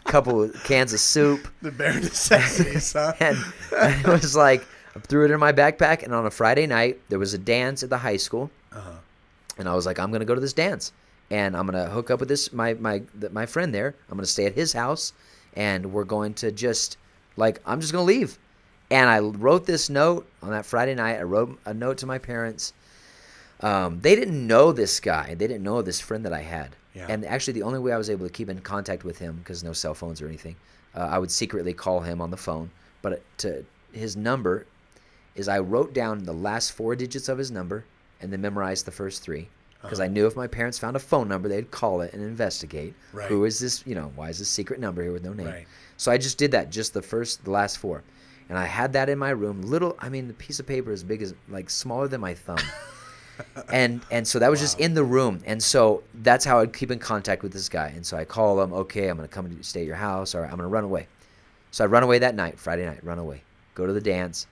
couple of cans of soup, The bare necessities, huh? and, and it was like I threw it in my backpack. And on a Friday night, there was a dance at the high school, Uh-huh. and I was like, I'm gonna go to this dance, and I'm gonna hook up with this my my my friend there. I'm gonna stay at his house, and we're going to just like I'm just gonna leave. And I wrote this note on that Friday night. I wrote a note to my parents. Um, they didn't know this guy. They didn't know this friend that I had. Yeah. And actually, the only way I was able to keep in contact with him, because no cell phones or anything, uh, I would secretly call him on the phone. But to his number is I wrote down the last four digits of his number and then memorized the first three. Because I knew if my parents found a phone number, they'd call it and investigate. Right. Who is this? You know, why is this secret number here with no name? Right. So I just did that, just the first, the last four, and I had that in my room. Little, I mean, the piece of paper as big as like smaller than my thumb. and and so that was just in the room, and so that's how I'd keep in contact with this guy. And so I call him, okay, I'm gonna come and stay at your house, or I'm gonna run away. So I run away that night, Friday night, run away, go to the dance.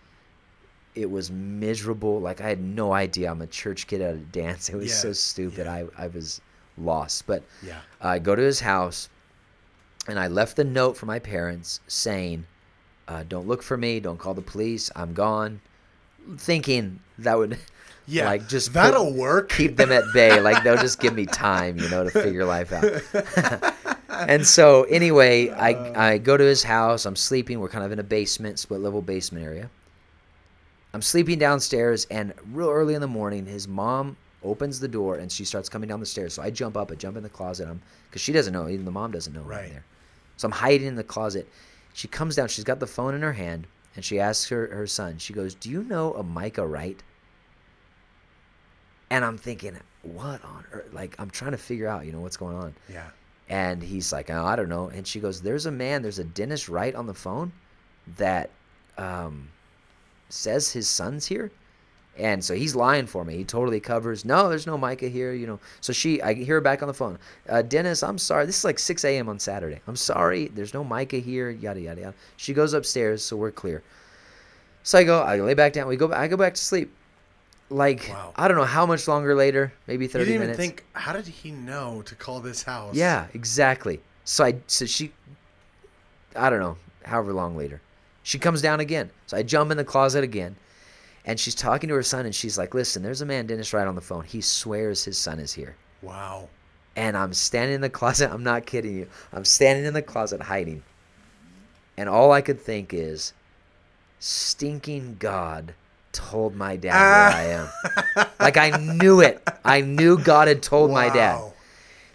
It was miserable. Like I had no idea. I'm a church kid at a dance. It was Yeah, so stupid. yeah. I I was lost. But Yeah. I go to his house, and I left the note for my parents saying, uh, "Don't look for me. Don't call the police. I'm gone." Thinking that would, Yeah. like just that'll work. keep them at bay. Like they'll just give me time, you know, to figure life out. and so anyway, I I go to his house. I'm sleeping. We're kind of in a basement, split level basement area. I'm sleeping downstairs, and real early in the morning, his mom opens the door and she starts coming down the stairs. So I jump up, I jump in the closet. I'm because she doesn't know, even the mom doesn't know I'm Right. there. So I'm hiding in the closet. She comes down. She's got the phone in her hand, and she asks her her son. She goes, "Do you know a Micah Wright?" And I'm thinking, what on earth? Like I'm trying to figure out, you know, what's going on. Yeah. And he's like, oh, I don't know. And she goes, There's a man, there's a Dennis Wright on the phone that um, says his son's here. And so he's lying for me. He totally covers. No, there's no Micah here, you know. So she, I hear her back on the phone. Uh, Dennis, I'm sorry. This is like 6 a.m. on Saturday. I'm sorry. There's no Micah here. Yada yada yada. She goes upstairs, so we're clear. So I go, I lay back down. We go. I go back to sleep. Like Wow. I don't know how much longer later. Maybe 30 You 30 didn't even minutes. think. How did he know to call this house? Yeah, exactly. So I so she I don't know, however long later. She comes down again. So I jump in the closet again and she's talking to her son and she's like, "Listen, there's a man Dennis Wright on the phone. He swears his son is here." Wow. And I'm standing in the closet. I'm not kidding you. I'm standing in the closet hiding. And all I could think is, stinking God told my dad where I am. like I knew it. I knew God had told my dad.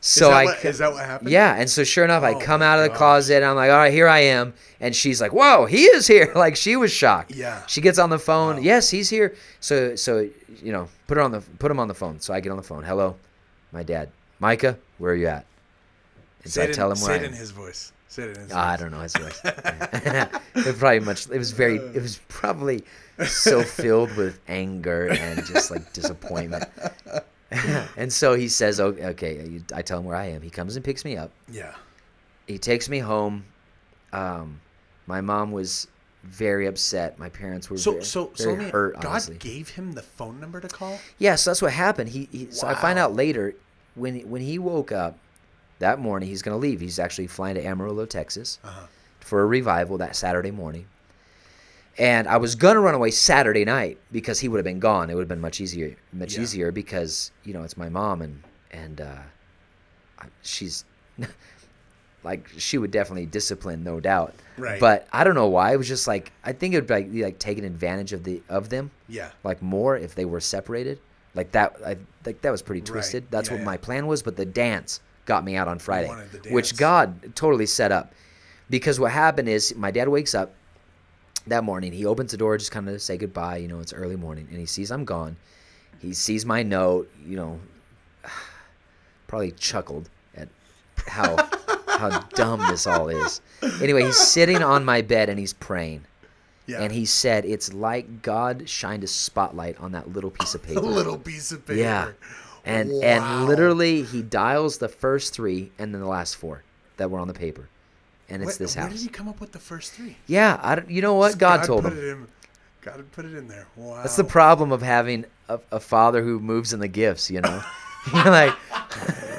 So is that I what, is that what happened? yeah, and so sure enough, I Oh come out of the gosh. closet. And I'm like, all right, here I am. And she's like, whoa, he is here. Like she was shocked. Yeah. She gets on the phone. Wow. Yes, he's here. So so you know, put her on the put him on the phone. So I get on the phone. Hello, my dad, Micah. Where are you at? And so Say I tell in, him say where it in his voice. Say it in his Ah, I don't know his voice. it was probably much. It was very. It was probably so filled with anger and just like disappointment. and so he says, "Oh, okay." I tell him where I am. He comes and picks me up. Yeah. He takes me home. Um, my mom was very upset. My parents were So very, so so very me, hurt. God honestly, gave him the phone number to call. yeah. So that's what happened. He, he so I find out later when when he woke up that morning. He's gonna leave. He's actually flying to Amarillo, Texas, Uh-huh. for a revival that Saturday morning. And I was gonna run away Saturday night because he would have been gone. It would have been much easier, much Yeah. easier because you know it's my mom and and uh, she's like she would definitely discipline, no doubt. Right. But I don't know why. It was just like I think it would like be like taking advantage of the of them Yeah. like more if they were separated. Like that, I like that was pretty Right. twisted. That's Yeah, what yeah. my plan was. But the dance got me out on Friday, which. God totally set up. Because what happened is my dad wakes up that morning. He opens the door just kind of to say goodbye. You know, it's early morning, and he sees I'm gone. He sees my note. You know, probably chuckled at how how dumb this all is. Anyway, he's sitting on my bed and he's praying. Yeah. And he said, "It's like God shined a spotlight on that little piece of paper." a paper." little piece of paper. Yeah, and Wow. and literally he dials the first three and then the last four that were on the paper, and it's this Where did he come up with the first three? Yeah, I don't, you know what God, told put him. It in, God put it in there. Wow. That's the problem of having a, a father who moves in the gifts. You know, like,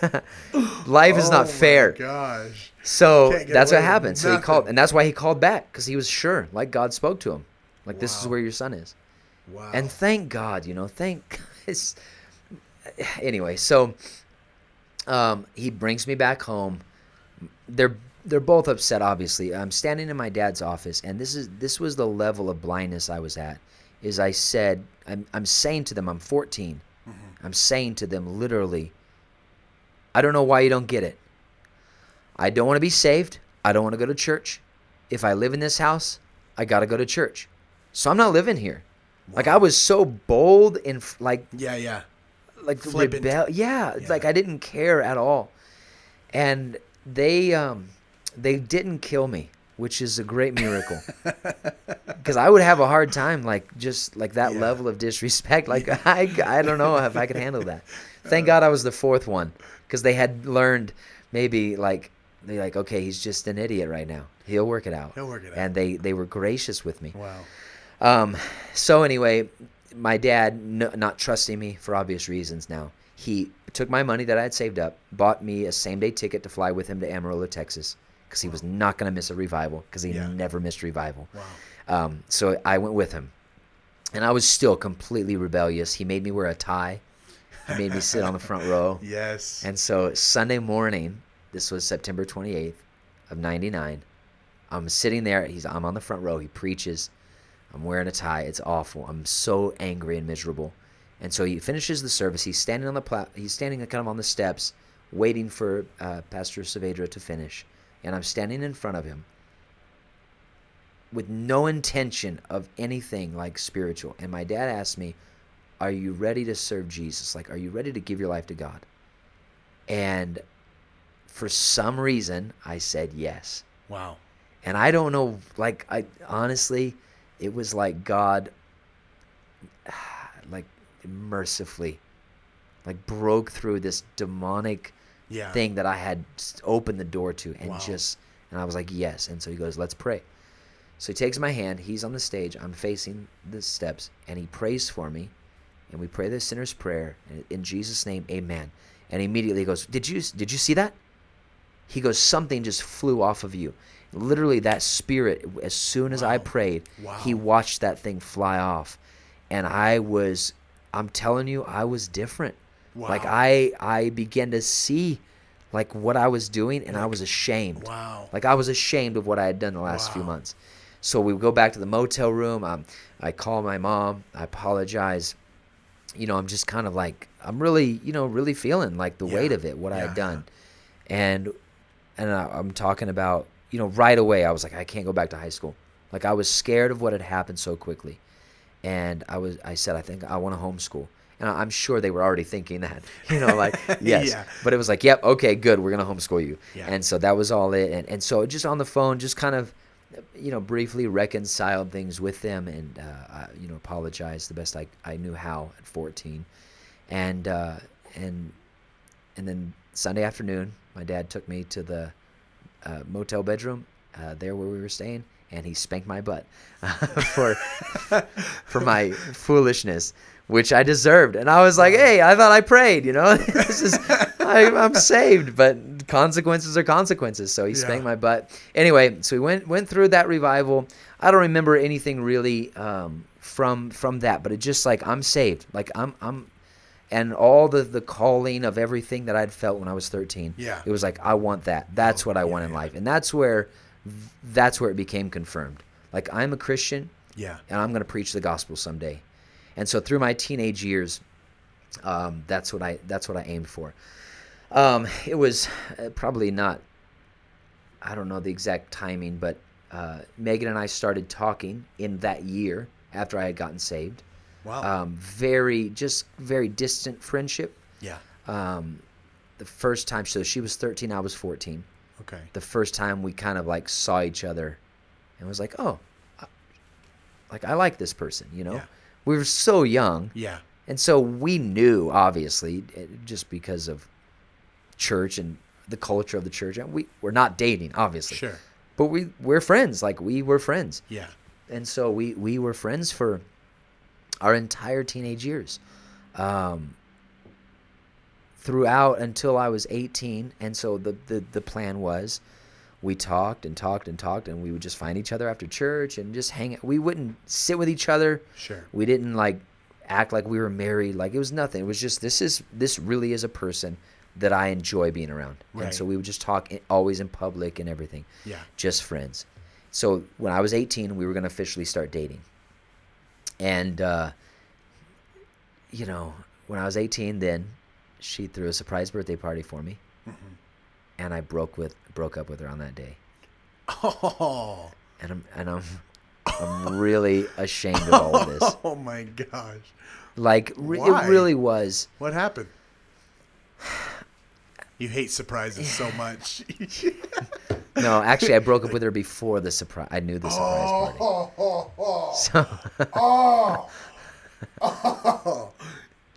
life is Oh not my fair. Gosh. So that's what happened. So he called, and that's why he called back because he was sure, like God spoke to him, like this is where your son is. Wow. And thank God, you know, thank. It's, anyway, so um, he brings me back home. They're they're both upset. Obviously, I'm standing in my dad's office, and this is this was the level of blindness I was at. Is I said, I'm I'm saying to them, I'm 14. I'm saying to them literally, I don't know why you don't get it. I don't want to be saved. I don't want to go to church. If I live in this house, I got to go to church. So I'm not living here. Like I was so bold and like yeah, yeah. like Flippant. rebel. Yeah, Yeah. like I didn't care at all. And they um they didn't kill me, which is a great miracle. Because I would have a hard time, like just like that Yeah. level of disrespect. Like I, I don't know if I could handle that. Thank God I was the fourth one, because they had learned maybe like they like okay he's just an idiot right now. He'll work it out. He'll work it out. And they they were gracious with me. Wow. Um, so anyway, my dad, n- not trusting me for obvious reasons now, he took my money that I had saved up, bought me a same day ticket to fly with him to Amarillo, Texas, because he was not going to miss a revival, because he Yeah. never missed revival. Wow. Um, so I went with him, and I was still completely rebellious. He made me wear a tie. He made me sit on the front row. Yes. And so Sunday morning, this was September 28th of 99. I'm sitting there, he's I'm on the front row, he preaches. I'm wearing a tie. It's awful. I'm so angry and miserable. And so he finishes the service. He's standing on the pla- he's standing kind of on the steps waiting for uh, Pastor Saavedra to finish. And I'm standing in front of him with no intention of anything like spiritual. And my dad asked me, "Are you ready to serve Jesus? Like are you ready to give your life to God?" And for some reason, I said yes. wow. And I don't know, like, I honestly, it was like God, like, mercifully, like, broke through this demonic Yeah. thing that I had opened the door to and Wow. just, and I was like, yes. And so he goes, let's pray. So he takes my hand, he's on the stage, I'm facing the steps, and he prays for me. And we pray the sinner's prayer and in Jesus' name, amen. And immediately he goes, Did you did you see that? He goes, Something just flew off of you. Literally, that spirit, as soon as I Wow. prayed, he watched that thing fly off. And I was, I'm telling you, I was different. Like I I began to see like what I was doing and I was ashamed. Wow. Like I was ashamed of what I had done the last few Wow. months. So we go back to the motel room. Um, I call my mom. I apologize. You know, I'm just kind of like I'm really, you know, really feeling like the weight of it, what I had done, and and I, I'm talking about, you know, right away. I was like, I can't go back to high school. Like I was scared of what had happened so quickly, and I was, I said, I think I want to homeschool. And I'm sure they were already thinking that, you know, like yes. Yeah. But it was like, yep, okay, good, we're gonna homeschool you. Yeah. And so that was all it. And and so just on the phone, just kind of, you know, briefly reconciled things with them, and uh, I, you know, apologized the best I I knew how at 14, and uh, and and then Sunday afternoon, my dad took me to the uh, motel bedroom uh, there where we were staying, and he spanked my butt for for my foolishness, which I deserved. And I was like, "Hey, I thought I prayed, you know. this is I, I'm saved, but consequences are consequences." So he spanked my butt. Anyway, so we went went through that revival. I don't remember anything really um, from from that, but it just like I'm saved. Like I'm I'm and all the the calling of everything that I'd felt when I was 13. Yeah. It was like I want that. That's Oh, what I yeah, want in yeah. life. And that's where that's where it became confirmed. Like I'm a Christian Yeah. and I'm going to preach the gospel someday. And so through my teenage years um, that's what I that's what I aimed for. Um, it was uh, probably not I don't know the exact timing, but uh, Megan and I started talking in that year after I had gotten saved. Wow. Um, very just very distant friendship. yeah. Um, the first time, so she was 13, I was 14. Okay. The first time we kind of like saw each other, and was like, oh, I- like I like this person, you know. Yeah. We were so young, Yeah. and so we knew obviously eh, just because of church and the culture of the church. And we we're not dating, obviously, Sure. but we we're friends. Like we were friends Yeah. and so we we were friends for our entire teenage years um, throughout until i was 18 and so the, the the plan was we talked and talked and talked and we would just find each other after church and just hang out. we wouldn't sit with each other Sure. we didn't like act like we were married like it was nothing it was just this is this really is a person that i enjoy being around and so we would just talk always in public and everything Yeah. just friends. So when I was 18, we were going to officially start dating. And, uh, you know, when I was 18, then she threw a surprise birthday party for me. Mm-hmm. And I broke with broke up with her on that day. Oh. And I'm and I'm I'm really ashamed of all of this. Oh my gosh. Like re- it really was. What happened? You hate surprises so much. No, actually, I broke up with her before the surprise. I knew the surprise oh. party. So, oh.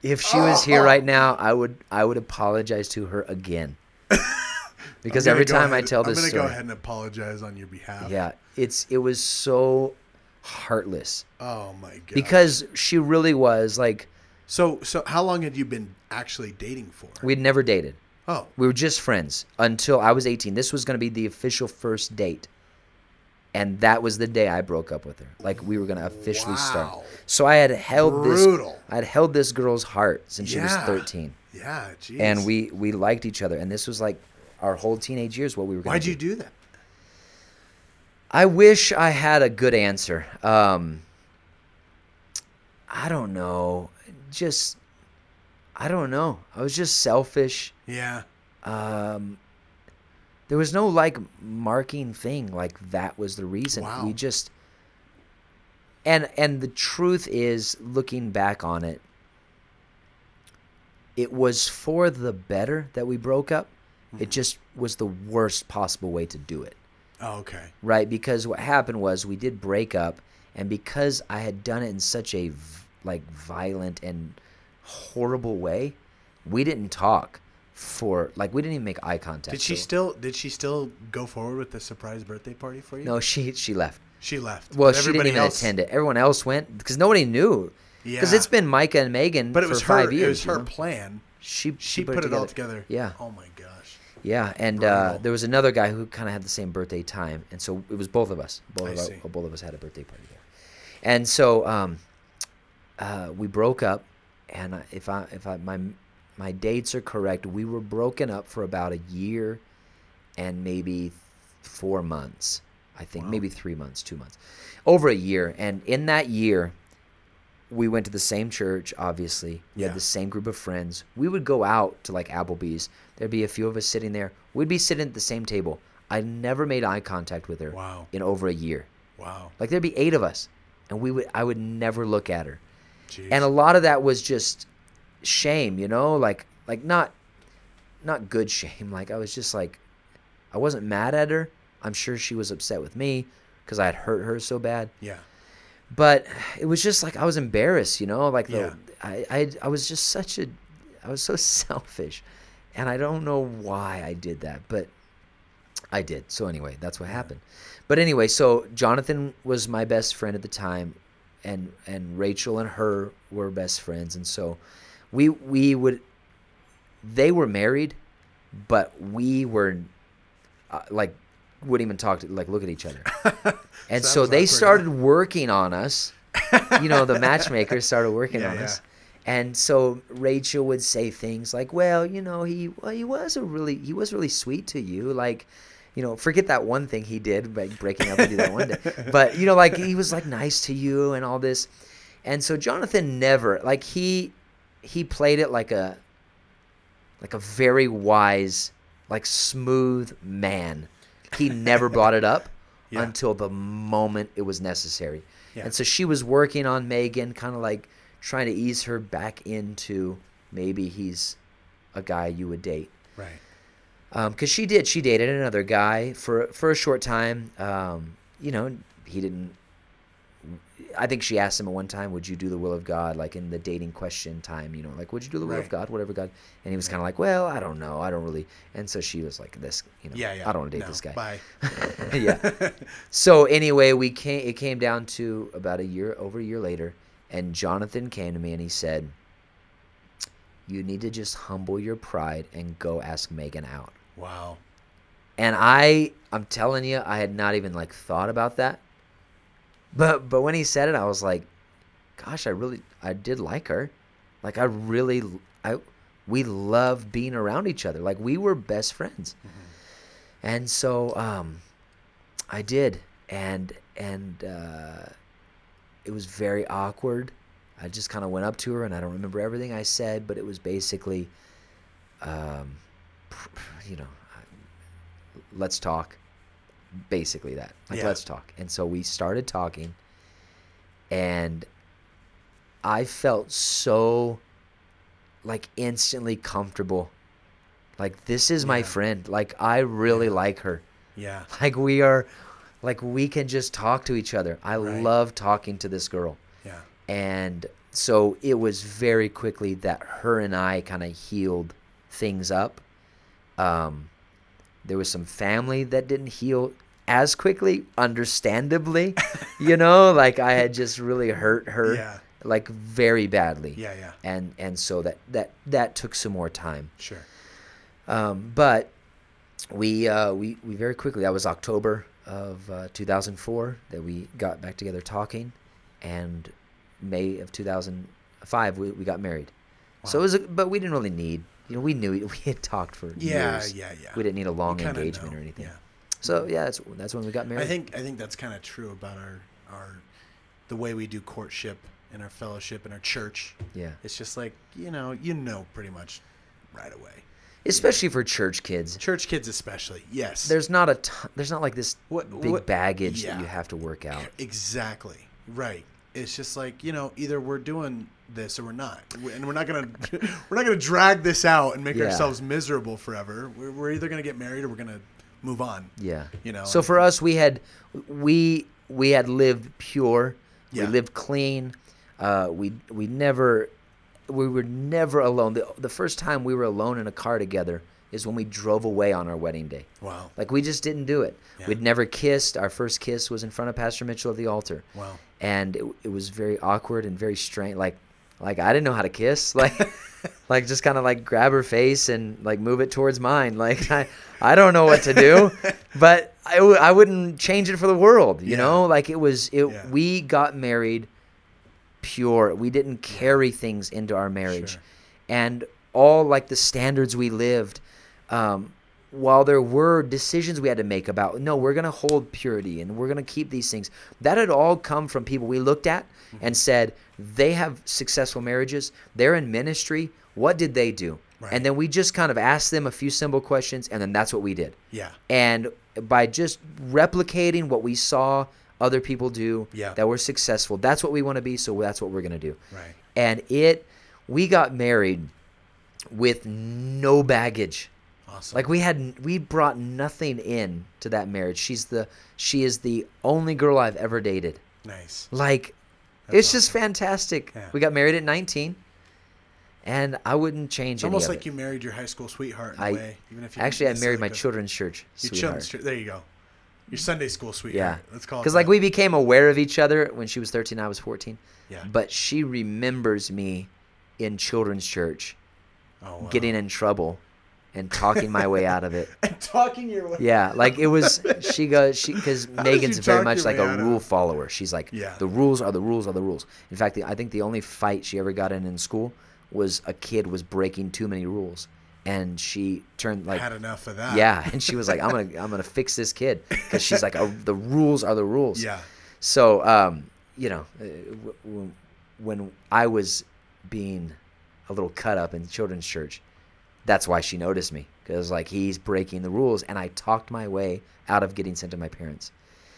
if she was here oh. right now, I would I would apologize to her again. Because every time I tell I'm gonna story, go ahead and apologize on your behalf. yeah, it's it was so heartless Oh my god. because she really was like so so how long had you been actually dating for? we'd never dated. oh. We were just friends until I was 18. This was going to be the official first date. And that was the day I broke up with her. Like we were going to officially start. So I had held Brutal. this I had held this girl's heart since she was 13. Yeah, jeez. And we we liked each other and this was like our whole teenage years what we were going Why'd you do that? I wish I had a good answer. Um, I don't know. Just, I don't know. I was just selfish. Yeah. Um, there was no like marking thing like that was the reason. Wow. We just, and and the truth is, looking back on it, it was for the better that we broke up. It just was the worst possible way to do it Oh, okay. right? Because what happened was we did break up, and because I had done it in such a like violent and horrible way, we didn't talk for like we didn't even make eye contact. Did she So- still did she still go forward with the surprise birthday party for you? No, she she left. She left. Well, she didn't even else- attend it. Everyone else went because nobody knew. Yeah. Because it's been Micah and Megan But it for was five her years. it was you her know? plan. She She put, it all together. Yeah. Oh my. Yeah, and uh, there was another guy who kind of had the same birthday time, and so it was both of us. Both I of, our, both of us had a birthday party there, and so um, uh, we broke up. And if I if I my my dates are correct, we were broken up for about a year and maybe four months. I think Wow. maybe three months, two months, over a year. And in that year, we went to the same church. Obviously, we Yeah. had the same group of friends. We would go out to like Applebee's. There'd be a few of us sitting there. We'd be sitting at the same table. I never made eye contact with her Wow. in over a year. Wow. Like there'd be eight of us, and we would I would never look at her Jeez. and a lot of that was just shame you know like like not not good shame like i was just like i wasn't mad at her i'm sure she was upset with me because i had hurt her so bad yeah. But it was just like i was embarrassed you know like the, Yeah. I, I i was just such a i was so selfish and i don't know why i did that but i did. So anyway that's what happened. But anyway so jonathan was my best friend at the time and and rachel and her were best friends and so we we would they were married but we were uh, like wouldn't even talk to like look at each other and So that so, was they awkward, huh? started working on us you know the matchmakers started working Yeah, on yeah. us and so Rachel would say things like, "Well, you know, he well, he was a really he was really sweet to you. Like, you know, forget that one thing he did by breaking up with you that one day. But you know, like he was like nice to you and all this. And so Jonathan never like he he played it like a like a very wise, like smooth man. He never brought it up Yeah. until the moment it was necessary. Yeah. And so she was working on Megan, kind of like trying to ease her back into maybe he's a guy you would date. Right. Because she did, she dated another guy for for a short time. Um, you know, he didn't. I think she asked him at one time, "Would you do the will of God?" Like in the dating question time, you know, like, "Would you do the will of God?" Whatever God, and he was kind of like, "Well, I don't know, I don't really." And so she was like, "This, you know, Yeah. Yeah. I don't want to date No, this guy." Bye. yeah. So anyway, we came. It came down to about a year, over a year later, and Jonathan came to me and he said, "You need to just humble your pride and go ask Megan out." Wow. And I, I'm telling you, I had not even like thought about that. But but when he said it, I was like, "Gosh, I really, I did like her. Like I really, I, we loved being around each other. Like we were best friends." And so, um, I did, and and uh, it was very awkward. I just kind of went up to her, and I don't remember everything I said, but it was basically, um, you know, let's talk. Basically that, like Yeah. let's talk. And so we started talking, and I felt so, like instantly comfortable. Like this is my friend. Like I really Yeah. like her. Yeah. Like we are, like we can just talk to each other. I Right. love talking to this girl. Yeah. And so it was very quickly that her and I kind of healed things up. Um, there was some family that didn't heal as quickly, understandably. you know, like I had just really hurt her, Yeah. like very badly. Yeah. Yeah. And and so that that that took some more time. Sure. Um, but we uh, we we very quickly. That was October of uh, 2004 that we got back together talking, and May of 2005 we, we got married. So it was, a, but we didn't really need. You know, we knew we had talked for Yeah. years. Yeah. Yeah. yeah. We didn't need a long engagement know. or anything. Yeah. So yeah, that's that's when we got married. I think I think that's kind of true about our our the way we do courtship in our fellowship in our church. yeah, It's just like you know you know pretty much right away. especially for church kids. Church kids especially. Yes. There's not a ton, there's not like this What- big what- baggage yeah. that you have to work out. Exactly. Right. It's just like you know, either we're doing this or we're not, and we're not gonna we're not gonna drag this out and make Yeah. ourselves miserable forever. We're, we're either gonna get married or we're gonna move on. Yeah. You know, So for us, we had we we had lived pure. Yeah. We lived clean. Uh, we we never we were never alone. The the first time we were alone in a car together is when we drove away on our wedding day. Wow. Like we just didn't do it. Yeah. We'd never kissed. Our first kiss was in front of Pastor Mitchell at the altar, Wow. And it, it was very awkward and very strange. Like like I didn't know how to kiss. Like like just kind of like grab her face and like move it towards mine. Like I I don't know what to do, but I, w- I wouldn't change it for the world. You Yeah. know, like it was it. Yeah. We got married pure. We didn't carry things into our marriage, Sure. and all like the standards we lived. Um, while there were decisions we had to make about no, we're gonna hold purity and we're gonna keep these things. That had all come from people we looked at mm-hmm. and said they have successful marriages. They're in ministry. What did they do? Right. And then we just kind of asked them a few simple questions, and then that's what we did. Yeah. And by just replicating what we saw other people do Yeah. that were successful, that's what we want to be. So that's what we're going to do. Right. And it, we got married with no baggage. Awesome. Like we had, we brought nothing in to that marriage. She's the, she is the only girl I've ever dated. nice. Like, That's it's just fantastic. Yeah. We got married at 19, and I wouldn't change It's almost like it. you married your high school sweetheart in I- a way. Even if you Actually, I married my children's church Your sweetheart. children's church. There you go. Your Sunday school sweetheart. Yeah. Let's call it. because like we became aware of each other when she was 13, I was 14. Yeah. But she remembers me in children's church oh, wow. getting in trouble and talking my way out of it. and talking your way. Yeah, like it was. She goes. She because Megan's very much like a rule follower. She's like, Yeah. the rules are the rules are the rules. In fact, the, I think the only fight she ever got in in school was a kid was breaking too many rules, and she turned like Had enough of that. yeah, and she was like, I'm gonna I'm gonna fix this kid because she's like, oh, the rules are the rules. Yeah. So, um, you know, uh, when I was being a little cut up in children's church, that's why she noticed me because like he's breaking the rules, and I talked my way out of getting sent to my parents.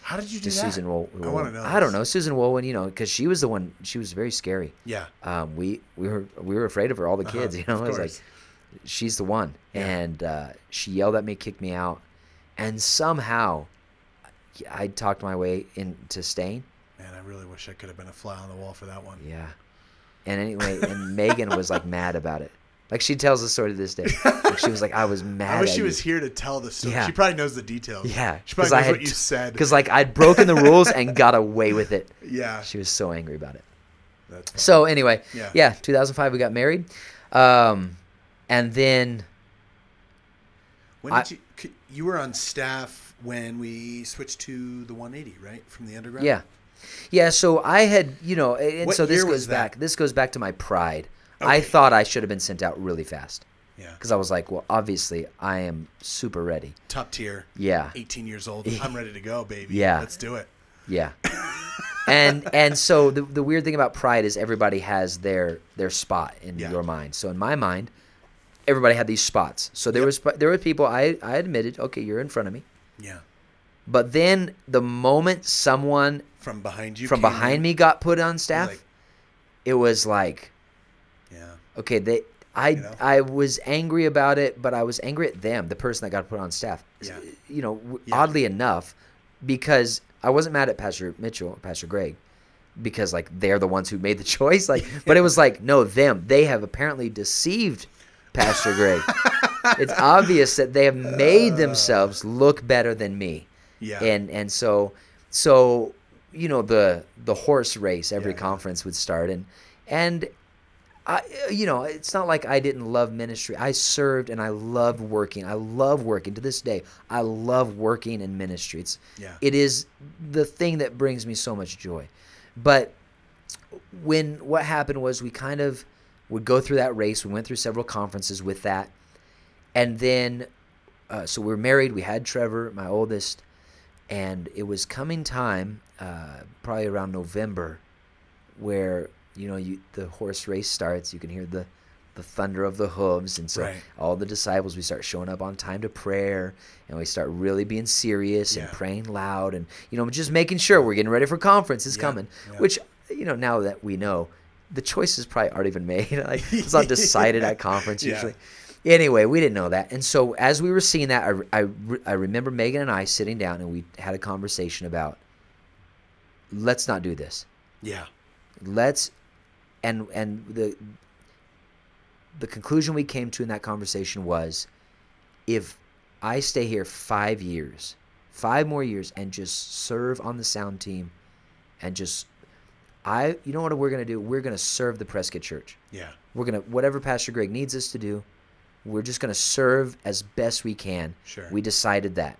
How did you do To that? Susan Wool. I want to know. I don't know Susan Wolwin, you know, because she was the one. She was very scary. Yeah. Um, we we were we were afraid of her, all the Uh-huh, kids. You know, was like she's the one, Yeah. and uh, she yelled at me, kicked me out, and somehow I talked my way into staying. Man, I really wish I could have been a fly on the wall for that one. Yeah. And anyway, and Megan was like mad about it. Like she tells the story to this day. Like, she was like, I was mad. I wish she you. was here to tell the story. Yeah. She probably knows the details. Yeah, She probably knows what you said. Because like I'd broken the rules and got away with it. yeah. She was so angry about it. That's. So anyway, Yeah. yeah, 2005 we got married, um, and then when I- did you? c- You were on staff when we switched to the 180, right, from the underground. yeah, yeah. So I had you know, and What so this goes back. This goes back to my pride. I thought I should have been sent out really fast Yeah. because I was like, well, obviously I am super ready. Top tier. Yeah, 18 years old. I'm ready to go, baby. Yeah. Let's do it. Yeah. and and so the the weird thing about pride is everybody has their their spot in Yeah. your mind. So in my mind, everybody had these spots. So there was there were people I I admitted, okay, you're in front of me. Yeah. But then the moment someone From behind you. from behind in, me got put on staff, like, it was like. Okay, they I know? I was angry about it, but I was angry at them, the person that got put on staff. Yeah. You know, Yeah. oddly enough, because I wasn't mad at Pastor Mitchell, Pastor Greg, because like they're the ones who made the choice. Like, but it was like no, them. They have apparently deceived Pastor Greg. it's obvious that they have made themselves uh. look better than me Yeah. and and so so you know the the horse race every yeah. conference would start and and I you know it's not like I didn't love ministry. I served and I loved working. I love working. To this day I love working in ministry. It's Yeah. it is the thing that brings me so much joy. But when what happened was we kind of would go through that race. We went through several conferences with that. And then uh, so we were married. We had trevor my oldest. And it was coming time uh, probably around november where you know you the horse race starts you can hear the the thunder of the hooves and so Right. all the disciples we start showing up on time to prayer and we start really being serious and praying loud and you know just making sure we're getting ready for conference is Yeah, coming yeah. which you know now that we know the choices probably aren't even made like it's not decided at conference Yeah. usually anyway we didn't know that and so as we were seeing that I, I, I remember megan and i sitting down and we had a conversation about let's not do this Yeah. let's and and the the conclusion we came to in that conversation was if i stay here five years five more years and just serve on the sound team and just i you know what we're going to do we're going to serve the prescott church Yeah. we're going to whatever pastor greg needs us to do we're just going to serve as best we can Sure. we decided that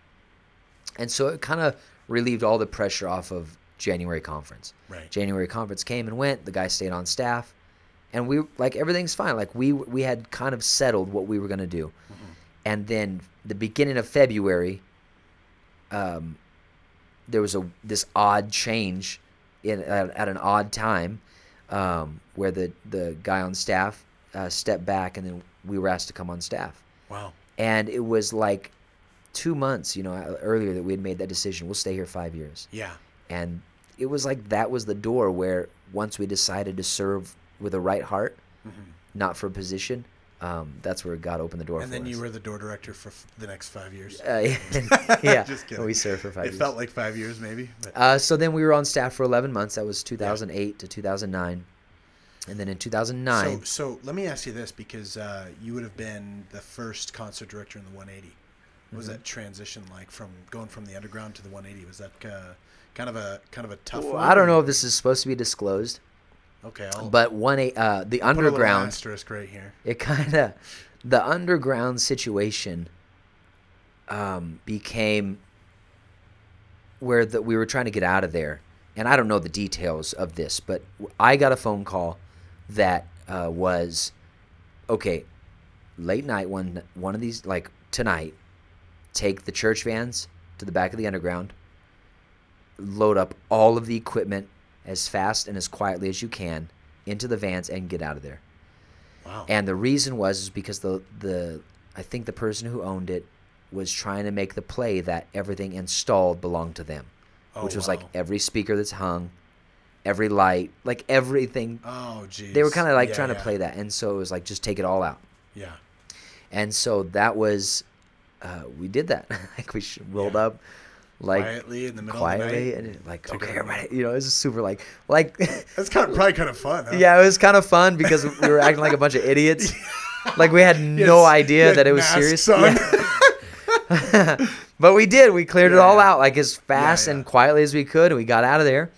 and so it kind of relieved all the pressure off of january conference Right. January conference came and went. The guy stayed on staff, and we like everything's fine. Like we we had kind of settled what we were gonna do, and then the beginning of February, um, there was a this odd change in at, at an odd time, um, where the the guy on staff uh, stepped back, and then we were asked to come on staff, Wow. and it was like two months, you know, earlier that we had made that decision. We'll stay here five years Yeah. and it was like that was the door where once we decided to serve with a right heart not for a position um, that's where god opened the door Mm-hmm. And for then us. you were the door director for f- the next five years. uh, yeah Just kidding. we served for five it years felt like five years, maybe. But uh, so then we were on staff for 11 months that was 2008 to 2009 and then in 2009 so, so let me ask you this because uh, you would have been the first concert director in the 180. What was Mm-hmm. that transition like from going from the underground to the 180? Was that uh, kind of a kind of a tough well, one? i don't know if this is supposed to be disclosed Okay, I'll but one uh, the a underground asterisk right here. it kind of the underground situation um, became where the, we were trying to get out of there and i don't know the details of this but i got a phone call that uh, was okay late night one one of these like tonight take the church vans to the back of the underground load up all of the equipment as fast and as quietly as you can into the vans and get out of there Wow. and the reason was is because the the I think the person who owned it was trying to make the play that everything installed belonged to them, Oh, which was like every speaker that's hung, every light, like everything. oh, geez. They were kind of like Yeah, trying to play that, and so it was like just take it all out. Yeah. And so that was, uh, we did that. like we rolled Yeah. up, like quietly in the middle quietly, of the night. and like okay, everybody, you know, it was super like like. That's kind of probably kind of fun. Huh? Yeah, it was kind of fun because we were acting like a bunch of idiots. Like we had no idea you that it was serious. Yeah. but we did. We cleared it all out like as fast yeah. and quietly as we could, and we got out of there.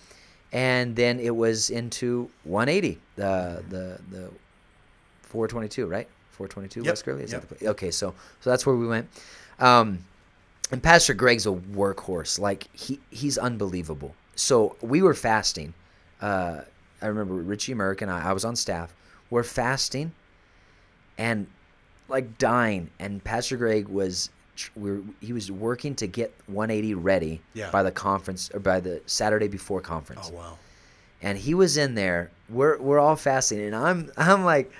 And then it was into 180, the the the 422, right? 422 Yep, West Gurley. Is yep. that the place? Okay, so so that's where we went. Um, and Pastor Greg's a workhorse. Like he he's unbelievable. So we were fasting. Uh, I remember Richie Merck and I. I was on staff. We're fasting, and like dying. And Pastor Greg was we were, he was working to get 180 ready Yeah. by the conference or by the Saturday before conference Oh wow. and he was in there. We're we're all fasting, and I'm I'm like,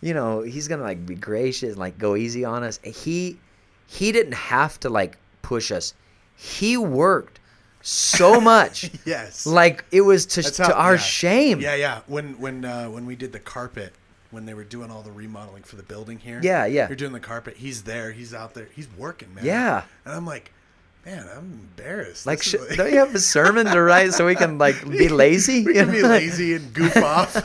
you know, he's gonna like be gracious and like go easy on us. He he didn't have to like push us. He worked so much, Yes. like it was to how- our yeah. shame. Yeah, yeah. When when uh, when we did the carpet, when they were doing all the remodeling for the building here. Yeah, yeah. You're doing the carpet. He's there. He's out there. He's working, man. Yeah. And I'm like, man, I'm embarrassed. Like, sh- is don't you have a sermon to write so we can like be lazy? we can be lazy and goof off.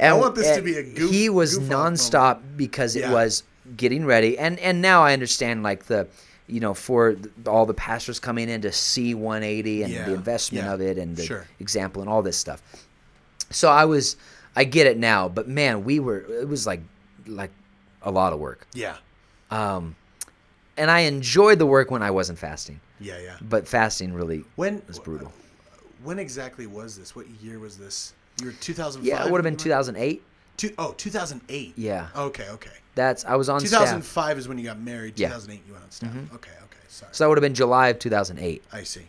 and, I want this to be a goof. He was goof nonstop because it Yeah. was getting ready, and and now I understand like the, you know, for all the pastors coming in to see 180 and Yeah, the investment yeah, of it and the sure. example and all this stuff. So I was, I get it now, but man, we were it was like like a lot of work, Yeah. um, and I enjoyed the work when I wasn't fasting, Yeah, yeah. but fasting really When was brutal. When exactly was this? What year was this? You were 2005. Yeah, it would have been when you went? 2008. Two, oh, 2008. Yeah. Okay, okay. That's I was on staff, 2005 is when you got married. Yeah. 2008 you went on staff. Okay, okay. Sorry. so that would have been July of 2008 I see.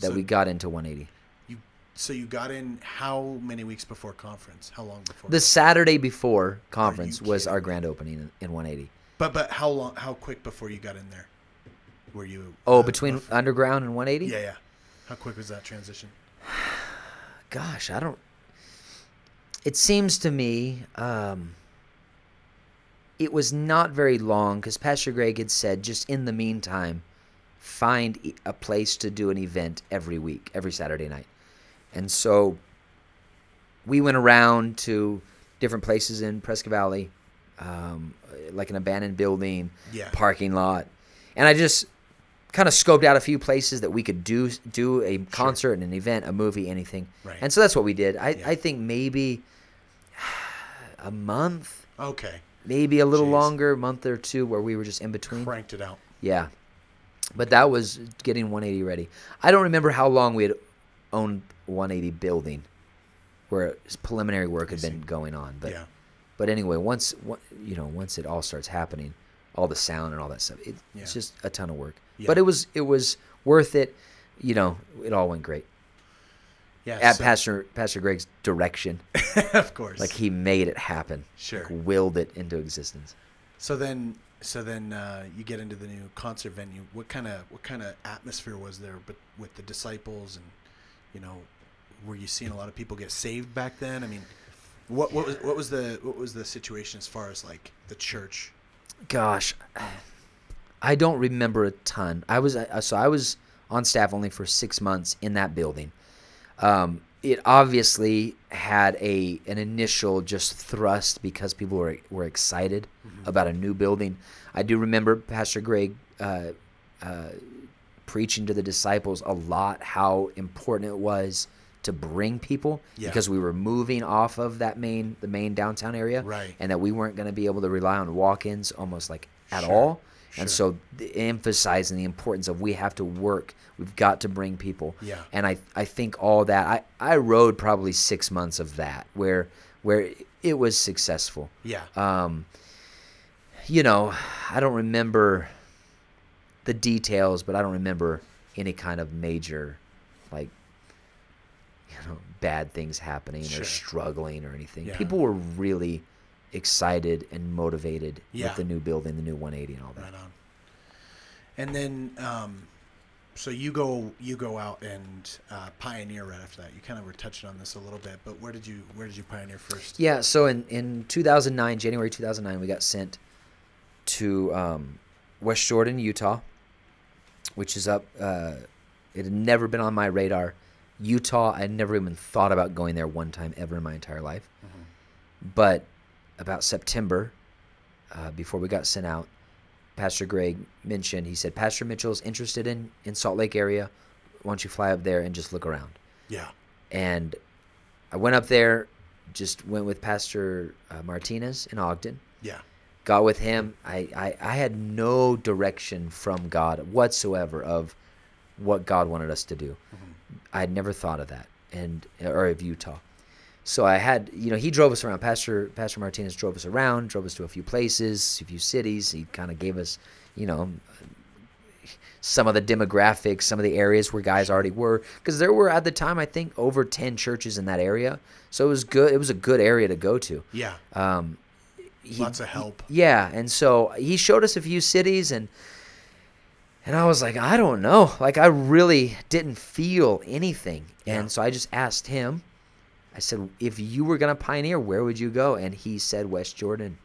that so we got into 180. you so you got in how many weeks before conference? How long before? The Saturday before conference was our grand opening in, in 180. But but how long? How quick before you got in there? Were you? Oh, uh, between rough? underground and 180? Yeah, yeah. How quick was that transition? Gosh, I don't. It seems to me um, it was not very long because Pastor Greg had said, just in the meantime, find a place to do an event every week, every Saturday night. And so we went around to different places in Prescott Valley, um, like an abandoned building, Yeah. parking lot, and I just kind of scoped out a few places that we could do do a concert and an event, a movie, anything. Right. And so that's what we did. I, Yeah. I think maybe a month, Okay. Maybe a little Jeez. longer, month or two, where we were just in between. Cranked it out. Yeah. But that was getting 180 ready. I don't remember how long we had owned 180 building. where preliminary work had been going on. But yeah. but anyway, once you know once it all starts happening, all the sound and all that stuff, it, Yeah. it's just a ton of work. Yeah. But it was it was worth it. You know, it all went great Yeah. at so- Pastor Pastor Greg's direction. of course. Like he made it happen. Sure. Like willed it into existence. So then, so then uh, you get into the new concert venue. What kind of what kind of atmosphere was there? But with the disciples and you know, were you seeing a lot of people get saved back then? I mean, what what was what was the what was the situation as far as like the church? Gosh, I don't remember a ton. I was uh, so I was on staff only for six months in that building. Um, it obviously had a an initial just thrust because people were were excited about a new building. I do remember Pastor Greg uh, uh, preaching to the disciples a lot how important it was to bring people Yeah. because we were moving off of that main the main downtown area Right. and that we weren't going to be able to rely on walk-ins almost like at Sure, all sure. and so the, emphasizing the importance of we have to work we've got to bring people Yeah. and i i think all that i i rode probably six months of that where where it was successful Yeah. um you know i don't remember the details but i don't remember any kind of major like you know bad things happening Sure. or struggling or anything Yeah. people were really excited and motivated Yeah. with the new building the new 180 and all that Right on. And then, um, so you go you go out and uh, pioneer right after that. You kind of were touching on this a little bit, but where did you where did you pioneer first? Yeah, so in, in 2009, January 2009, we got sent to um, West Jordan, Utah, which is up. Uh, it had never been on my radar. Utah, I never even thought about going there one time ever in my entire life. But about September, uh, before we got sent out, Pastor Greg mentioned, he said, Pastor Mitchell's interested in, in Salt Lake area. Why don't you fly up there and just look around? Yeah. and I went up there, just went with Pastor uh, Martinez in Ogden. Yeah. Got with him. I, I, I had no direction from God whatsoever of what God wanted us to do. I had never thought of that, and or of Utah. So I had, you know, he drove us around. Pastor Pastor Martinez drove us around, drove us to a few places, a few cities. He kind of gave us, you know, some of the demographics, some of the areas where guys already were, because there were at the time I think over ten churches in that area. So it was good. It was a good area to go to. Yeah. Um, he- Lots of help. yeah, and so he showed us a few cities and and I was like, I don't know. Like I really didn't feel anything. And so I just asked him. I said, "If you were going to pioneer, where would you go?" And he said West Jordan.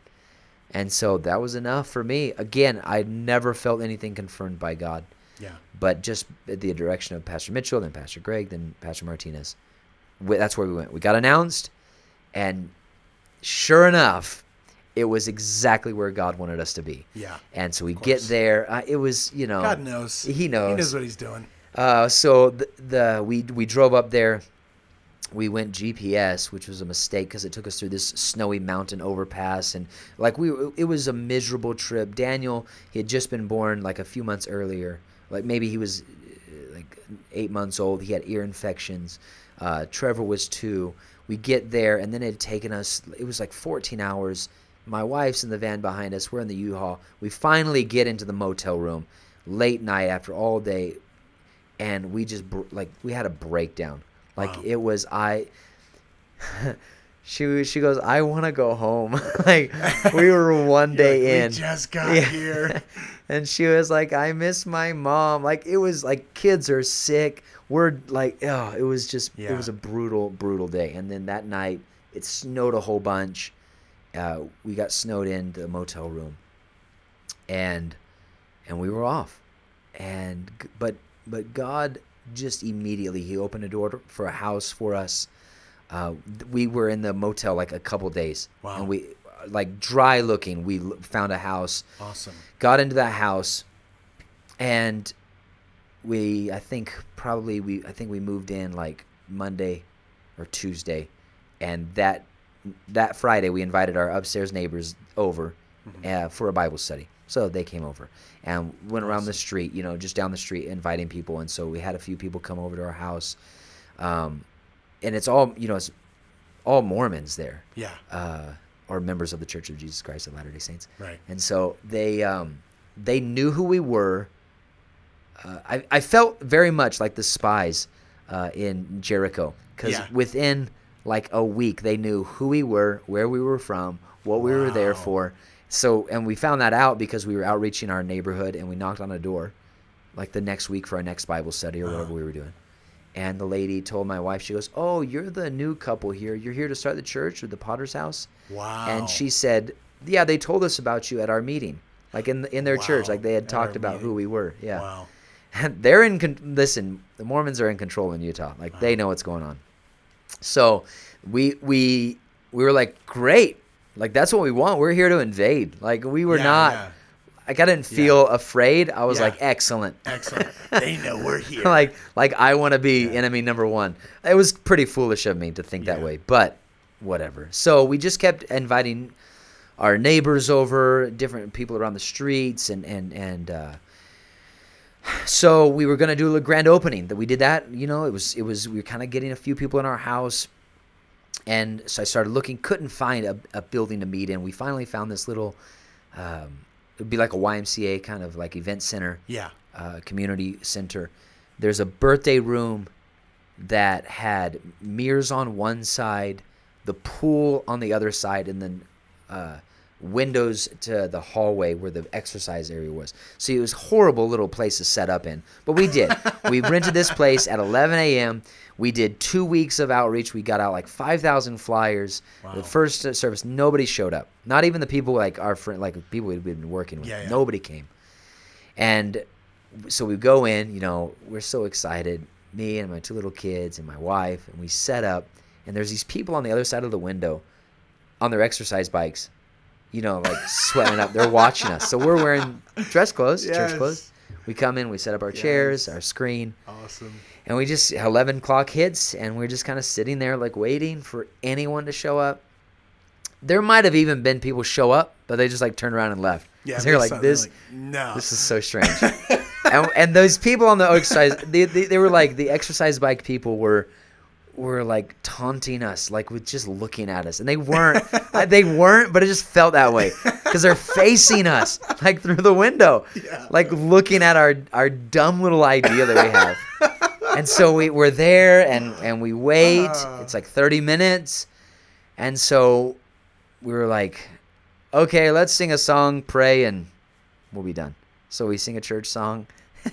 And so that was enough for me. Again, I never felt anything confirmed by God, Yeah. but just the direction of Pastor Mitchell, then Pastor Greg, then Pastor Martinez. That's where we went. We got announced, and sure enough, it was exactly where God wanted us to be. Yeah. And so we get there. Uh, it was, you know, God knows. He knows. He knows what he's doing. Uh, so the, the we we drove up there. We went GPS, which was a mistake because it took us through this snowy mountain overpass, and like we, it was a miserable trip. Daniel, he had just been born like a few months earlier, like maybe he was uh, like eight months old. He had ear infections. Uh, Trevor was two. We get there, and then it had taken us. It was like 14 hours. My wife's in the van behind us. We're in the U-Haul. We finally get into the motel room, late night after all day, and we just like we had a breakdown. Like Wow. it was I. she she goes, I want to go home. like we were one day like, in. We just got Yeah. here. and she was like, I miss my mom. Like it was like kids are sick. We're like, oh, it was just yeah. it was a brutal, brutal day. And then that night it snowed a whole bunch. Uh, we got snowed in the motel room, and and we were off. And but but God just immediately he opened a door for a house for us. Uh, we were in the motel like a couple days, Wow. and we like dry looking. We found a house Awesome. got into that house and we i think probably we i think we moved in like monday or tuesday and that that friday we invited our upstairs neighbors over uh, for a bible study so they came over and went around the street you know just down the street inviting people and so we had a few people come over to our house um, and it's all you know it's all Mormons there, Yeah. uh, or members of the Church of Jesus Christ of Latter Day Saints. Right. And so they um, they knew who we were. Uh, I I felt very much like the spies uh, in Jericho because Yeah. within like a week they knew who we were, where we were from, what we were there for. So and we found that out because we were outreaching our neighborhood and we knocked on a door, like the next week for our next Bible study or whatever we were doing. And the lady told my wife, she goes, "Oh, you're the new couple here. You're here to start the church or the Potter's house." Wow. And she said, "Yeah, they told us about you at our meeting, like in in their church, like they had at talked about who we were." Yeah, Wow. and they're in. Con- listen, the Mormons are in control in Utah. Like they know what's going on. So we we we were like, "Great, like that's what we want. We're here to invade." Like we were Yeah, not. yeah. Like I didn't feel afraid. I was Yeah. like, "Excellent." Excellent. they know we're here. like like I want to be Yeah. enemy number one. It was pretty foolish of me to think that way, but whatever. So we just kept inviting our neighbors over, different people around the streets, and and and. Uh, so we were gonna do a grand opening. That we did that. You know, it was it was we were kind of getting a few people in our house, and so I started looking. Couldn't find a, a building to meet in. We finally found this little. Um, it would be like a YMCA kind of like event center yeah. uh, community center. There's a birthday room that had mirrors on one side, the pool on the other side, and then uh, windows to the hallway where the exercise area was. So it was horrible little place to set up in. But we did. we rented this place at 11 a.m. We did two weeks of outreach. We got out like 5,000 flyers. The first uh, service, nobody showed up. Not even the people like our friend, like people we'd been working with. Yeah, yeah. Nobody came. And so we go in, you know, we're so excited, me and my two little kids and my wife, and we set up, and there's these people on the other side of the window on their exercise bikes, you know, like sweating up. They're watching us. So we're wearing dress clothes, church clothes. We come in, we set up our chairs, our screen, Awesome. And we just 11 o'clock hits, and we're just kind of sitting there, like waiting for anyone to show up. There might have even been people show up, but they just like turned around and left. Yeah, they're like this. no. This is so strange. and, and those people on the exercise, they, they, they were like the exercise bike people were were like taunting us, like with just looking at us, and they weren't. they weren't, but it just felt that way because they're facing us like through the window, Yeah. like looking at our our dumb little idea that we have. and so we we're there, and and we wait. Ah. It's like thirty minutes, and so we were like, okay, let's sing a song, pray, and we'll be done. So we sing a church song,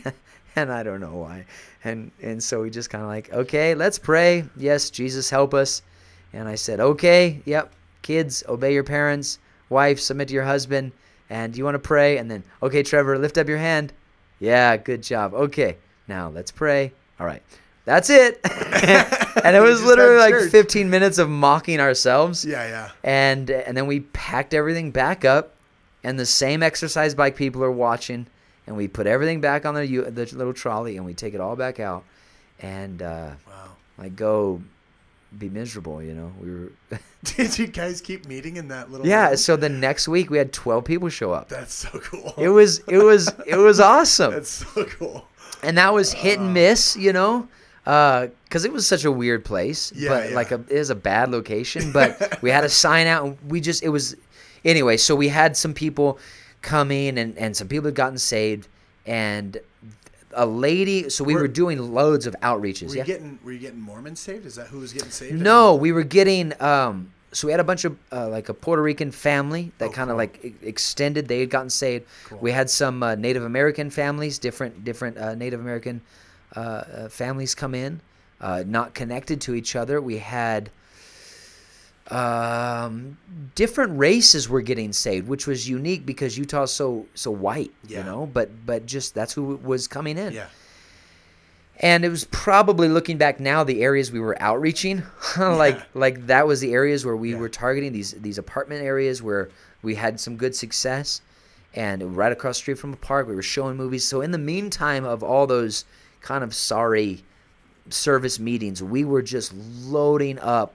and I don't know why. And and so we just kind of like, okay, let's pray. Yes, Jesus help us. And I said, okay, yep, kids, obey your parents. Wife, submit to your husband. And do you want to pray? And then, okay, Trevor, lift up your hand. Yeah, good job. Okay, now let's pray. All right. That's it. and it was literally like church. 15 minutes of mocking ourselves yeah. Yeah. and and then we packed everything back up and the same exercise bike people are watching and we put everything back on the, the little trolley and we take it all back out and uh, Wow. like go be miserable you know we were Did you guys keep meeting in that little? yeah room? so the next week we had 12 people show up That's so cool. it was it was it was awesome That's so cool. and that was hit and uh. miss, you know, uh, because it was such a weird place. Yeah, but yeah. like a, it is a bad location. But we had a sign out, and we just it was anyway. So we had some people come in, and and some people had gotten saved, and a lady. So we Were- were, doing loads of outreaches. Were yeah. you getting Were you getting Mormons saved? Is that who was getting saved? No, we were getting. Um, so we had a bunch of uh, like a Puerto Rican family that Oh, kind of cool. like extended. They had gotten saved. Cool. We had some uh, Native American families, different different uh, Native American uh, uh, families come in, uh, not connected to each other. We had um, different races were getting saved, which was unique because Utah's so so white, Yeah. you know. But but just that's who was coming in. Yeah. And it was probably looking back now the areas we were outreaching, like Yeah. like that was the areas where we Yeah. were targeting these these apartment areas where we had some good success, and right across the street from a park we were showing movies. So in the meantime of all those kind of sorry service meetings, we were just loading up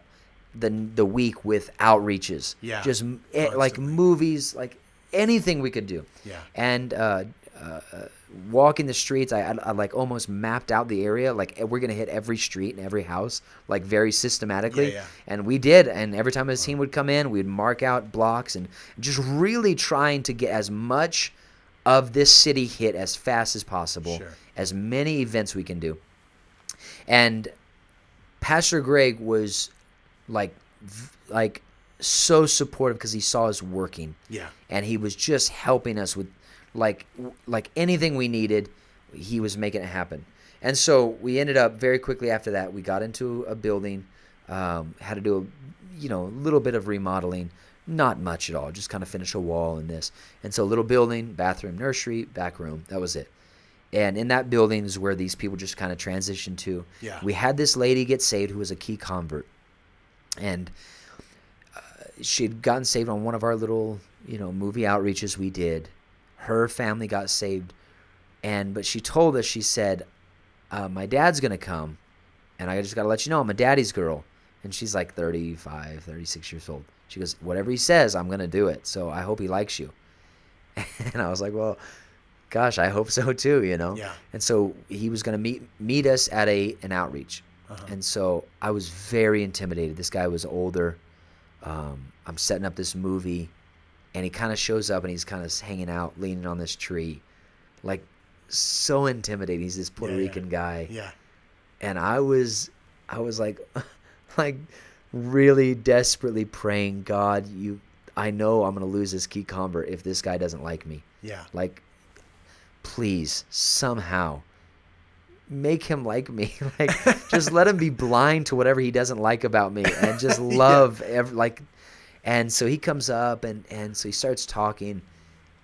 the the week with outreaches. Yeah, just eh, like movies, like anything we could do Yeah. and uh, uh, uh, walking the streets. I, I, I like almost mapped out the area. Like we're gonna hit every street and every house, like very systematically. Yeah, yeah. And we did. And every time a team would come in, we'd mark out blocks and just really trying to get as much of this city hit as fast as possible, Sure. as many events we can do. And Pastor Greg was like, like so supportive because he saw us working. Yeah. and he was just helping us with like like anything we needed he was making it happen. And so we ended up very quickly after that we got into a building um, had to do a you know a little bit of remodeling. Not much at all just kind of finish a wall and this. And so a little building bathroom nursery back room that was it. And in that building is where these people just kind of transitioned to. Yeah. we had this lady get saved who was a key convert and uh, she'd gotten saved on one of our little you know movie outreaches we did. Her family got saved. And but she told us she said uh, my dad's gonna come and i just gotta let you know i'm a daddy's girl. And she's like 35 36 years old. She goes whatever he says i'm gonna do it. So i hope he likes you. And i was like well gosh i hope so too you know? Yeah. and so he was gonna meet meet us at a an outreach Uh-huh. and so I was very intimidated. This guy was older. Um, I'm setting up this movie, and he kind of shows up and he's kind of hanging out, leaning on this tree, like so intimidating. He's this Puerto Yeah, yeah. Rican guy, Yeah. and I was, I was like, like really desperately praying, God, you, I know I'm gonna lose this key convert if this guy doesn't like me. Yeah. Like, please somehow make him like me. like, just let him be blind to whatever he doesn't like about me, and just love ev- like. And so he comes up, and and so he starts talking,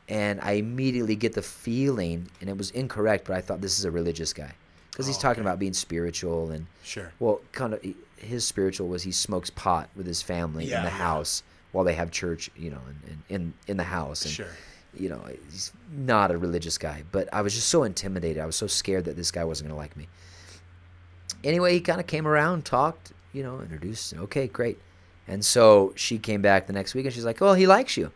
and I immediately get the feeling, and it was incorrect, but I thought this is a religious guy because he's Oh, talking okay. about being spiritual and Sure. well, kind of his spiritual was he smokes pot with his family Yeah, in the yeah. house while they have church, you know, in in, in the house. And, Sure. You know, he's not a religious guy, but I was just so intimidated. I was so scared that this guy wasn't gonna like me. Anyway, he kind of came around, talked, you know, introduced. Okay, great. And so she came back the next week, and she's like, "Oh, he likes you."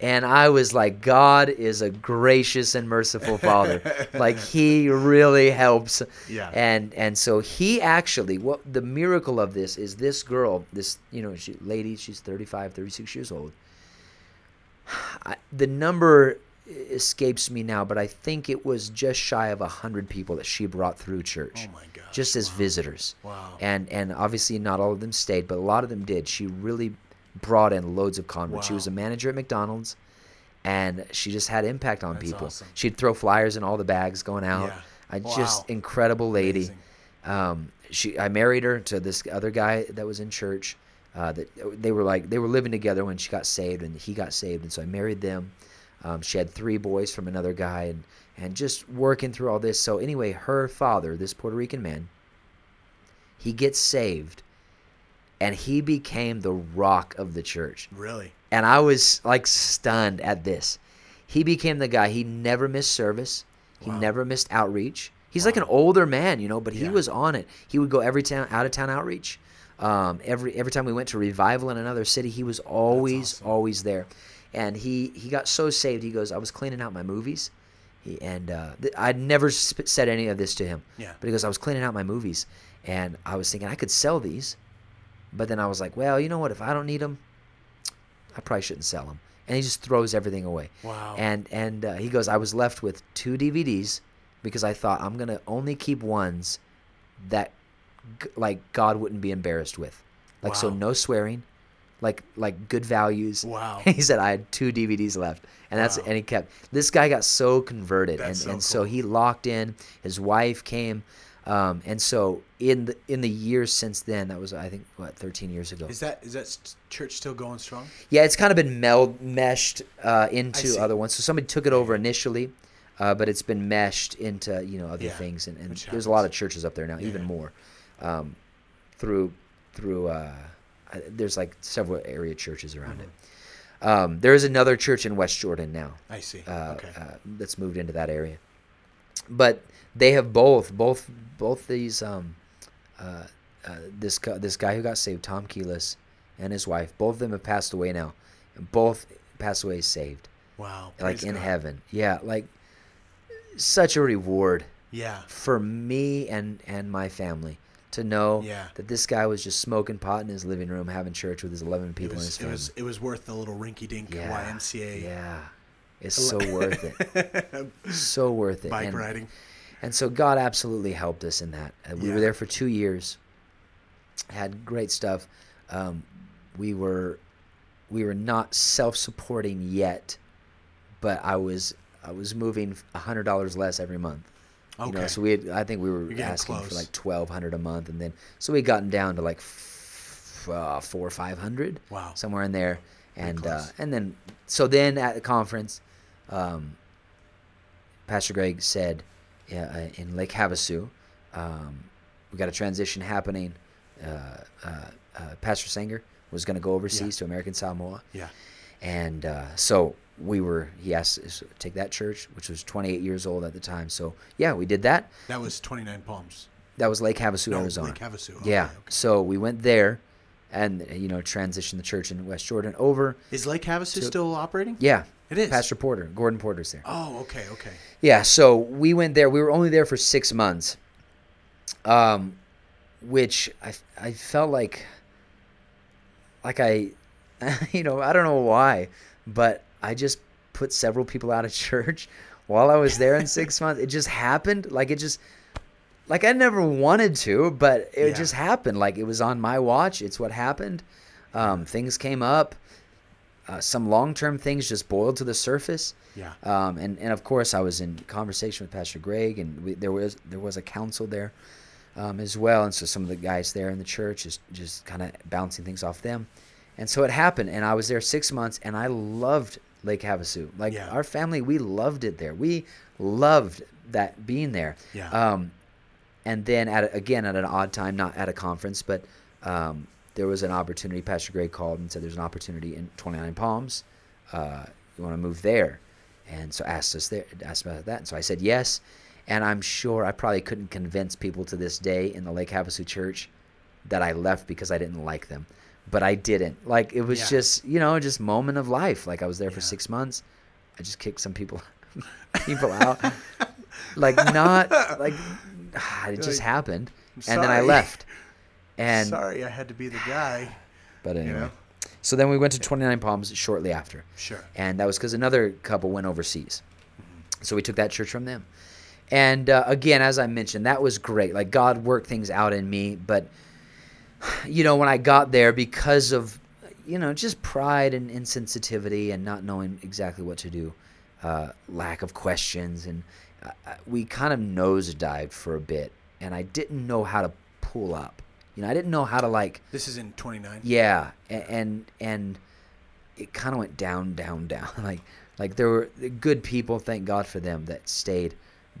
And I was like, God is a gracious and merciful Father. like He really helps. Yeah. And and so He actually, what the miracle of this is, this girl, this you know, she lady, she's 35, 36 years old. I, the number escapes me now, but I think it was just shy of a hundred people that she brought through church, Oh my gosh. just as visitors. Wow. And and obviously not all of them stayed, but a lot of them did. She really brought in loads of converts. She was a manager at McDonald's, and she just had impact on That's people. awesome. She'd throw flyers in all the bags going out. Yeah. I Wow. just incredible lady. Um, she I married her to this other guy that was in church. Uh, that they were like they were living together when she got saved and he got saved, and so I married them. Um, she had three boys from another guy, and and just working through all this. So anyway, her father, this Puerto Rican man, he gets saved, and he became the rock of the church Really? and I was like stunned at this. He became the guy. He never missed service. He Wow. never missed outreach. He's like an older man, you know, but he Yeah. was on it. He would go every town, out of town outreach. Um, every every time we went to revival in another city, he was always awesome. always there. And he he got so saved. He goes, I was cleaning out my movies, he, and uh, th- I'd never sp- said any of this to him. Yeah. But he goes, I was cleaning out my movies, and I was thinking I could sell these, but then I was like, well, you know what? If I don't need them, I probably shouldn't sell them. And he just throws everything away. Wow. And and uh, he goes, I was left with two DVDs because I thought I'm gonna only keep ones that like God wouldn't be embarrassed with, like so no swearing, like like good values. Wow. he said I had two DVDs left, and that's Wow. and he kept. This guy got so converted, That's and so and so he locked in. His wife came. Um, and so in the in the years since then, that was I think what 13 years ago. Is that is that church still going strong? Yeah, it's kind of been meld meshed uh, into other ones. So somebody took it over initially, uh, but it's been meshed into you know other Yeah, things, and, and there's a lot of churches up there now, even Yeah. more, um, through through. Uh, there's like several area churches around Mm-hmm. it. Um, there is another church in West Jordan now I see. uh, okay. uh, that's moved into that area. But they have both, both, both these. Um, uh, uh, this this guy who got saved, Tom Keelis, and his wife, both of them have passed away now, both passed away saved, wow. like in God. heaven. Yeah, like such a reward Yeah. for me and and my family to know Yeah. that this guy was just smoking pot in his living room, having church with his 11 It people in his was, it family. was it was worth the little rinky dink yeah, YMCA Yeah, it's so worth it. So worth it. bike and, riding. and so God absolutely helped us in that. Uh, we Yeah. were there for two years. Had great stuff. Um, we were we were not self-supporting yet, but I was I was moving hundred dollars less every month. You know, Okay. so we had, I think we were asking for like twelve hundred a month, and then so we had gotten down to like f- uh, four or five hundred. Wow. somewhere in there, and uh, and then so then at the conference, um, Pastor Greg said uh, uh, in Lake Havasu, um, we got a transition happening. Uh, uh, uh, Pastor Sanger was going to go overseas to American Samoa, Yeah. and uh, so we were. He asked us to take that church, which was 28 years old at the time. So yeah, we did that. That was 29 Palms. That was Lake Havasu, No, Arizona. Lake Havasu. Okay, yeah. okay. So we went there, and you know transitioned the church in West Jordan over. Is Lake Havasu still operating? Yeah, It is. Pastor Porter, Gordon Porter's there. Oh, okay, okay. Yeah, so we went there. We were only there for six months, um, which I, I felt like, like I, you know, I don't know why, but I just put several people out of church while I was there in six months. It just happened. Like it just, like I never wanted to, but it Yeah. just happened. Like it was on my watch. It's what happened. Um, things came up. Uh, some long-term things just boiled to the surface. Yeah. Um, and, and of course, I was in conversation with Pastor Greg, and we, there was there was a council there um, as well, and so some of the guys there in the church just just kind of bouncing things off them, and so it happened, and I was there six months, and I loved Lake Havasu. Like Yeah. our family, we loved it there. We loved that being there. Yeah. Um, and then at a, again at an odd time, not at a conference, but um, there was an opportunity. Pastor Greg called and said, "There's an opportunity in 29 Palms. Uh, you want to move there?" And so asked us there, asked about that, and so I said yes. And I'm sure I probably couldn't convince people to this day in the Lake Havasu Church that I left because I didn't like them, but I didn't. Like it was Yeah. just you know just moment of life. Like I was there for six months. I just kicked some people people out. like not like it just Like, happened, and then I left. And Sorry, I had to be the guy. but anyway, know? so then we went to 29 Palms shortly after, Sure. and that was because another couple went overseas. So we took that church from them. And uh, again, as I mentioned, that was great. Like God worked things out in me, but you know, when I got there, because of you know just pride and insensitivity and not knowing exactly what to do, uh, lack of questions, and uh, uh, we kind of nosedived for a bit, and I didn't know how to pull up. You know, I didn't know how to like This is in 29. yeah, a- and and it kind of went down, down, down. Like like there were good people, thank God for them that stayed,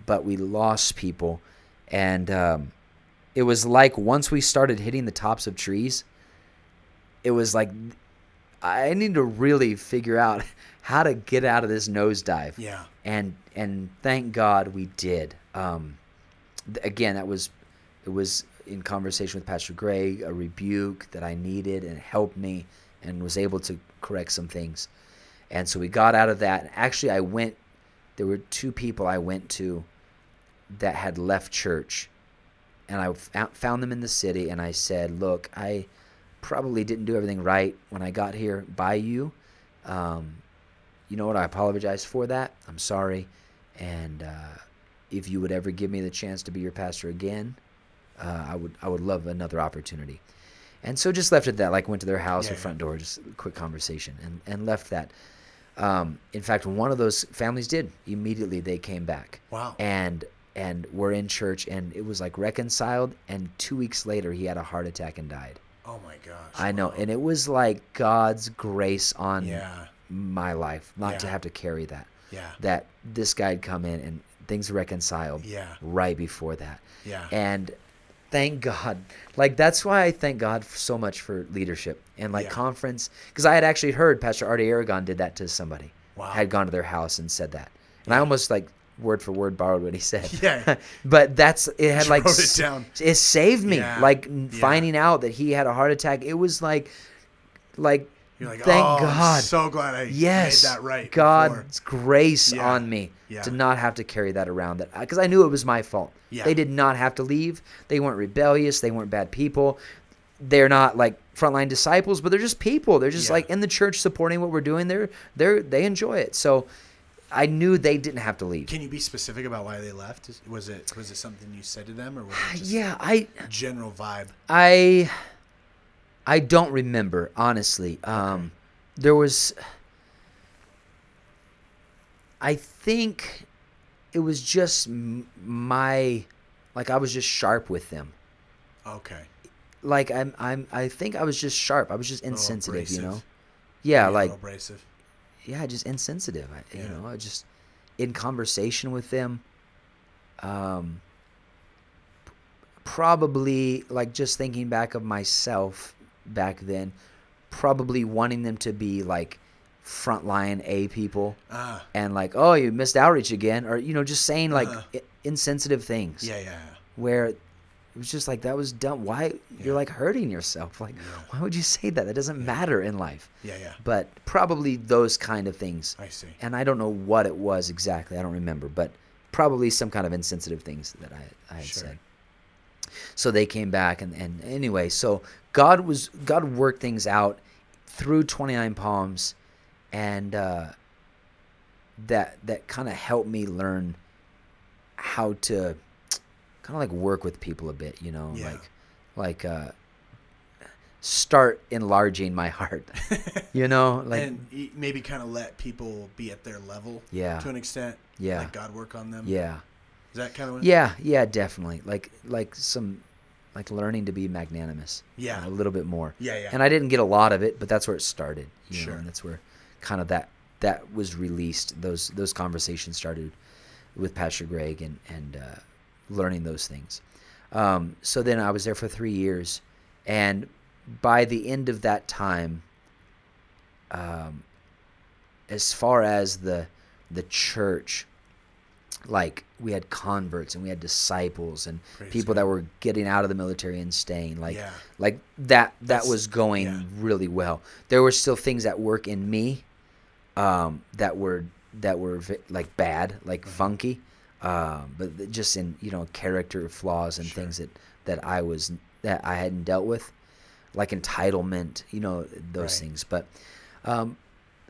but we lost people, and um, it was like once we started hitting the tops of trees, it was like I need to really figure out how to get out of this nosedive Yeah. and and thank God we did. Um, th- again, that was it was in conversation with Pastor Greg, a rebuke that I needed and helped me, and was able to correct some things. And so we got out of that. And actually, I went. There were two people I went to that had left church, and I found them in the city, and I said, "Look, I probably didn't do everything right when I got here by you." Um, you know what? I apologize for that. I'm sorry. And uh, if you would ever give me the chance to be your pastor again, uh, I would I would love another opportunity. And so just left it at that. Like went to their house Yeah, or front door, just a quick conversation, and and left that. Um, in fact, one of those families did immediately. They came back. Wow. And and we were in church, and it was like reconciled. And two weeks later, he had a heart attack and died. Oh my gosh. I know, wow. and it was like God's grace on Yeah. my life, not to have to carry that. Yeah. That this guy had come in and things reconciled Yeah. right before that. Yeah. And thank God. Like that's why I thank God so much for leadership and like Yeah. conference because I had actually heard Pastor Artie Aragon did that to somebody. Wow. Had gone to their house and said that. And I almost like word for word borrowed what he said. Yeah. but that's it had like it down. It saved me. Yeah. Like Yeah. finding out that he had a heart attack. It was like like You're like, Thank oh, I'm God. so glad I yes, made that right. God's before." grace Yeah, on me yeah. to not have to carry that around. That uh, because I knew it was my fault. Yeah. They did not have to leave. They weren't rebellious. They weren't bad people. They're not like frontline disciples, but they're just people. They're just Yeah. like in the church supporting what we're doing. They're they're they enjoy it. So I knew they didn't have to leave. Can you be specific about why they left? Was it was it something you said to them, or was it just yeah, I general vibe? I I don't remember honestly. Um, there was I think it was just my like I was just sharp with them. Okay. Like I'm I'm I think I was just sharp. I was just insensitive, you know. Yeah, like abrasive. Yeah, just insensitive. I, You know, I just in conversation with them, um, probably like just thinking back of myself back then, probably wanting them to be like frontline A people Ah, and like, oh, you missed outreach again, or you know, just saying like Uh-huh. insensitive things yeah, yeah. where it was just like that was dumb. Why Yeah. you're like hurting yourself? Like, Yeah. why would you say that? That doesn't matter in life. Yeah, yeah. But probably those kind of things I see. and I don't know what it was exactly. I don't remember, but probably some kind of insensitive things that I I had Sure. said. So they came back, and and anyway, so God was God worked things out through Twenty Nine Palms, and uh, that that kind of helped me learn how to kind of like work with people a bit, you know, Yeah. like like uh, start enlarging my heart, you know, like and maybe kind of let people be at their level. Yeah. To an extent. Yeah. Let God work on them. yeah. Is that kind of what? Yeah, yeah, definitely. Like like some like learning to be magnanimous. you Yeah. know, a little bit more. Yeah, yeah. And I didn't get a lot of it, but that's where it started. You Sure. Know, and that's where kind of that that was released. Those those conversations started with Pastor Greg and and uh, learning those things. Um, so then I was there for three years, and by the end of that time, um, as far as the the church like we had converts and we had disciples and Praise people God. that were getting out of the military and staying like Yeah. like that that That's- was going yeah. really well there were still things at work in me um, that were that were like bad like Mm-hmm. funky um, but just in you know character flaws and Sure. things that that I was that I hadn't dealt with like entitlement you know those Right. things but um,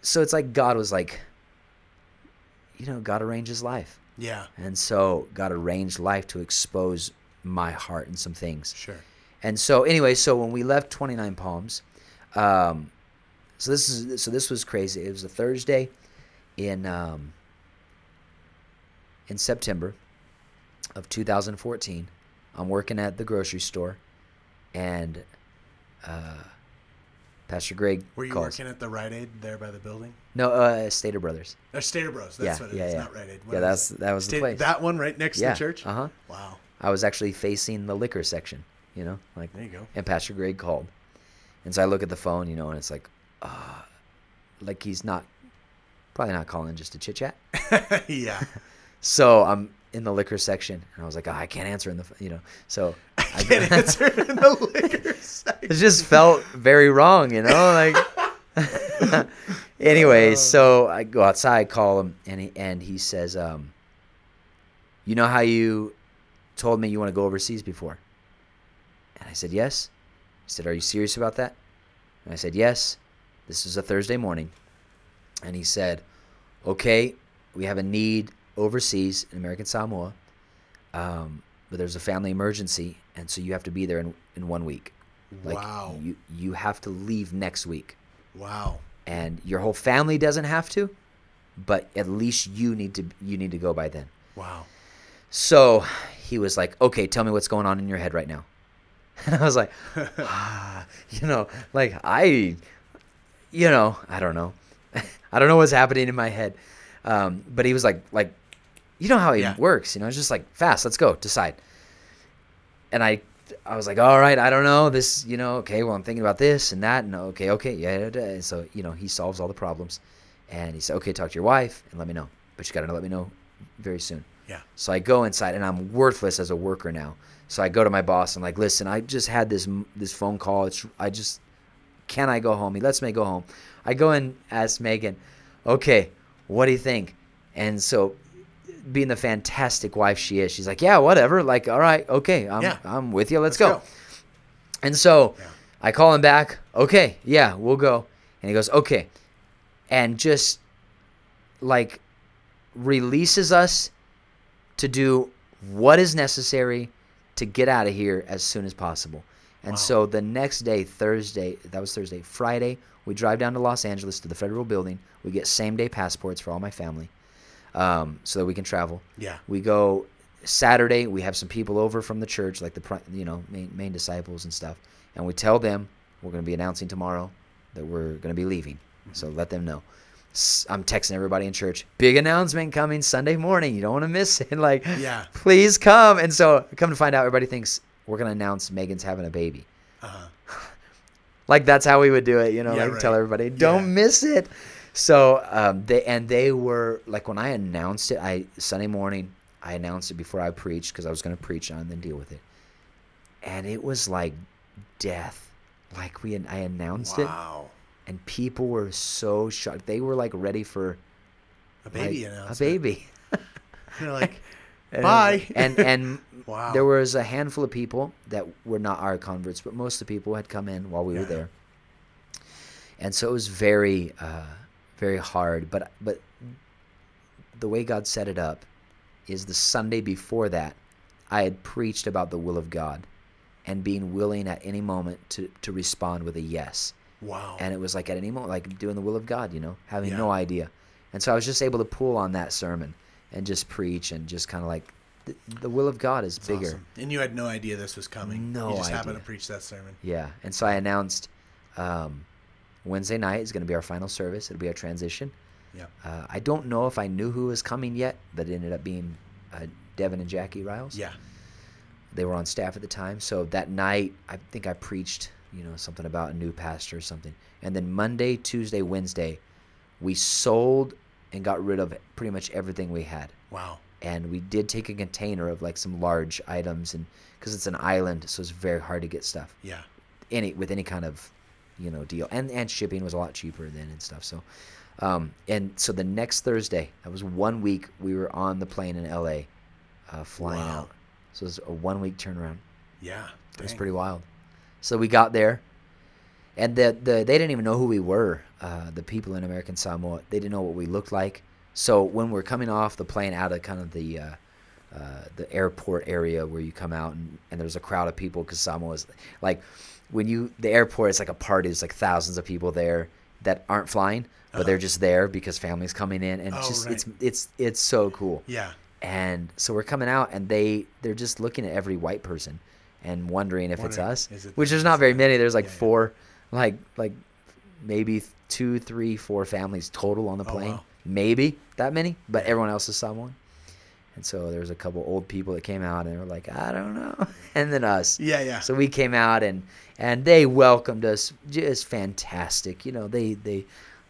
so it's like God was like you know God arranges life Yeah. and so God arranged life to expose my heart and some things. Sure. And so anyway, so when we left 29 Palms, um, so this is so this was crazy. It was a Thursday in um, in September of 2014. I'm working at the grocery store, and uh, Pastor Greg Were you calls. working at the Rite Aid there by the building? No, uh, Stater Brothers. Or Stater Bros. Yeah, what it is. yeah, yeah. Not Rite Aid. What Yeah, that's that was the place. That one right next yeah. to the church? Uh huh. Wow. I was actually facing the liquor section, you know, like There you go. and Pastor Greg called. And so I look at the phone, you know, and it's like, uh, like he's not, probably not calling just to chit chat. yeah. So I'm in the liquor section, and I was like, oh, I can't answer in the, you know. So I Can't answer in the liquor section. it just felt very wrong, you know, like. anyway, so I go outside, call him, and he and he says, um, "You know how you told me you want to go overseas before?" And I said, "Yes." He said, "Are you serious about that?" And I said, "Yes." This is a Thursday morning, and he said, "Okay, we have a need overseas in American Samoa, um, but there's a family emergency, and so you have to be there in in one week." Like wow. you you have to leave next week, wow. and your whole family doesn't have to, but at least you need to you need to go by then. Wow. So he was like, "Okay, tell me what's going on in your head right now." And I was like, ah, you know, like I, you know, I don't know, I don't know what's happening in my head. Um, but he was like, like, you know how it Yeah. works, you know, it's just like fast, let's go, decide. And I, I was like, all right, I don't know this, you know, okay, well, I'm thinking about this and that, and okay, okay, yeah. And so you know, he solves all the problems, and he said, okay, talk to your wife and let me know, but you got to let me know very soon. Yeah. So I go inside, and I'm worthless as a worker now. So I go to my boss. And I'm like, listen, I just had this this phone call. It's I just can I go home? He lets me go home. I go and ask Megan, okay, what do you think? And so, being the fantastic wife she is, she's like, yeah, whatever. Like, all right, okay, I'm, Yeah. I'm with you. Let's, Let's go. go. And so, Yeah. I call him back. Okay, yeah, we'll go. And he goes, okay, and just like releases us to do what is necessary to get out of here as soon as possible. And Wow. so the next day, Thursday, that was Thursday, Friday, we drive down to Los Angeles to the federal building. We get same day passports for all my family um, so that we can travel. Yeah. We go Saturday. We have some people over from the church, like the you know main, main disciples and stuff, and we tell them we're going to be announcing tomorrow that we're going to be leaving. So let them know. I'm texting everybody in church. Big announcement coming Sunday morning. You don't want to miss it. Like, Yeah. please come. And so come to find out, everybody thinks we're going to announce Megan's having a baby. Uh-huh. Like that's how we would do it, you know. Yeah, like tell everybody, don't Yeah. miss it. So um, they and they were like when I announced it, I Sunday morning I announced it before I preached because I was going to preach on and then deal with it, and it was like death. Like we I announced it, and people were so shocked. They were like ready for A baby like, announcement. a baby. You're like, And- Bye. And and Wow. there was a handful of people that were not our converts, but most of the people had come in while we were there. And so it was very, uh, very hard. But but the way God set it up is the Sunday before that, I had preached about the will of God and being willing at any moment to, to respond with a yes. wow. And it was like at any moment, like doing the will of God, you know, having Yeah. no idea. And so I was just able to pull on that sermon and just preach and just kind of like the, the will of God is That's bigger. awesome. And you had no idea this was coming. No You just happened to preach that sermon. Yeah. And so I announced um, Wednesday night is going to be our final service. It'll be our transition. Yeah. Uh, I don't know if I knew who was coming yet, but it ended up being uh, Devin and Jackie Riles. Yeah. They were on staff at the time. So that night, I think I preached, you know, something about a new pastor or something. And then Monday, Tuesday, Wednesday, we sold and got rid of pretty much everything we had. Wow. And we did take a container of like some large items, and because it's an island, so it's very hard to get stuff Yeah. any with any kind of you know deal. And and shipping was a lot cheaper then and stuff so um and so the next thursday that was one week we were on the plane in la uh, flying Wow. out. So it was a one week turnaround. Yeah. it was pretty wild. So we got there and the, the they didn't even know who we were uh, the people in american samoa. They didn't know what we looked like. So when we're coming off the plane out of kind of the uh, uh, the airport area where you come out and, and there's a crowd of people because Samoa is like when you the airport it's like a party there's like thousands of people there that aren't flying but they're uh-huh. just there because families coming in and Oh, just right. it's it's it's so cool Yeah. and so we're coming out and they they're just looking at every white person and wondering if it's us it which there's not very many there's like Yeah, yeah. four like like maybe two three four families total on the Oh, plane wow. maybe that many but everyone else is Samoan and so there was a couple old people that came out and were like i don't know and then us Yeah. Yeah. so we came out and and they welcomed us just fantastic. You know, they they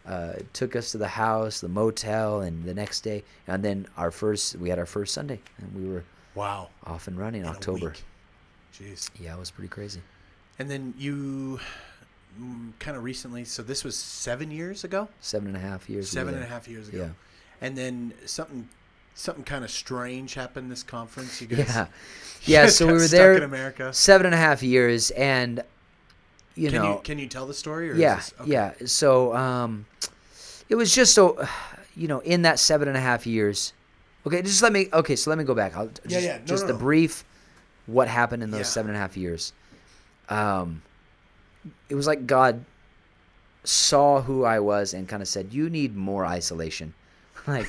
uh, took us to the house, the motel, and the next day, and then our first we had our first Sunday, and we were wow. off and running In October. Jeez. Yeah, it was pretty crazy. And then you kind of recently, so this was seven years ago? Seven and a half years. were and a half years ago. Yeah. And then something something kind of strange happened this conference. You guys, Yeah, yeah. guys So we were there in America. seven and a half years, and you can know, you can you tell the story? Or yeah, is this, okay. yeah. So um, it was just so, you know, in that seven and a half years. Okay, just let me. Okay, so let me go back. I'll just, Yeah, yeah. No, just no, the no. brief, what happened in those Yeah. seven and a half years. Um, it was like God saw who I was and kind of said, "You need more isolation. like,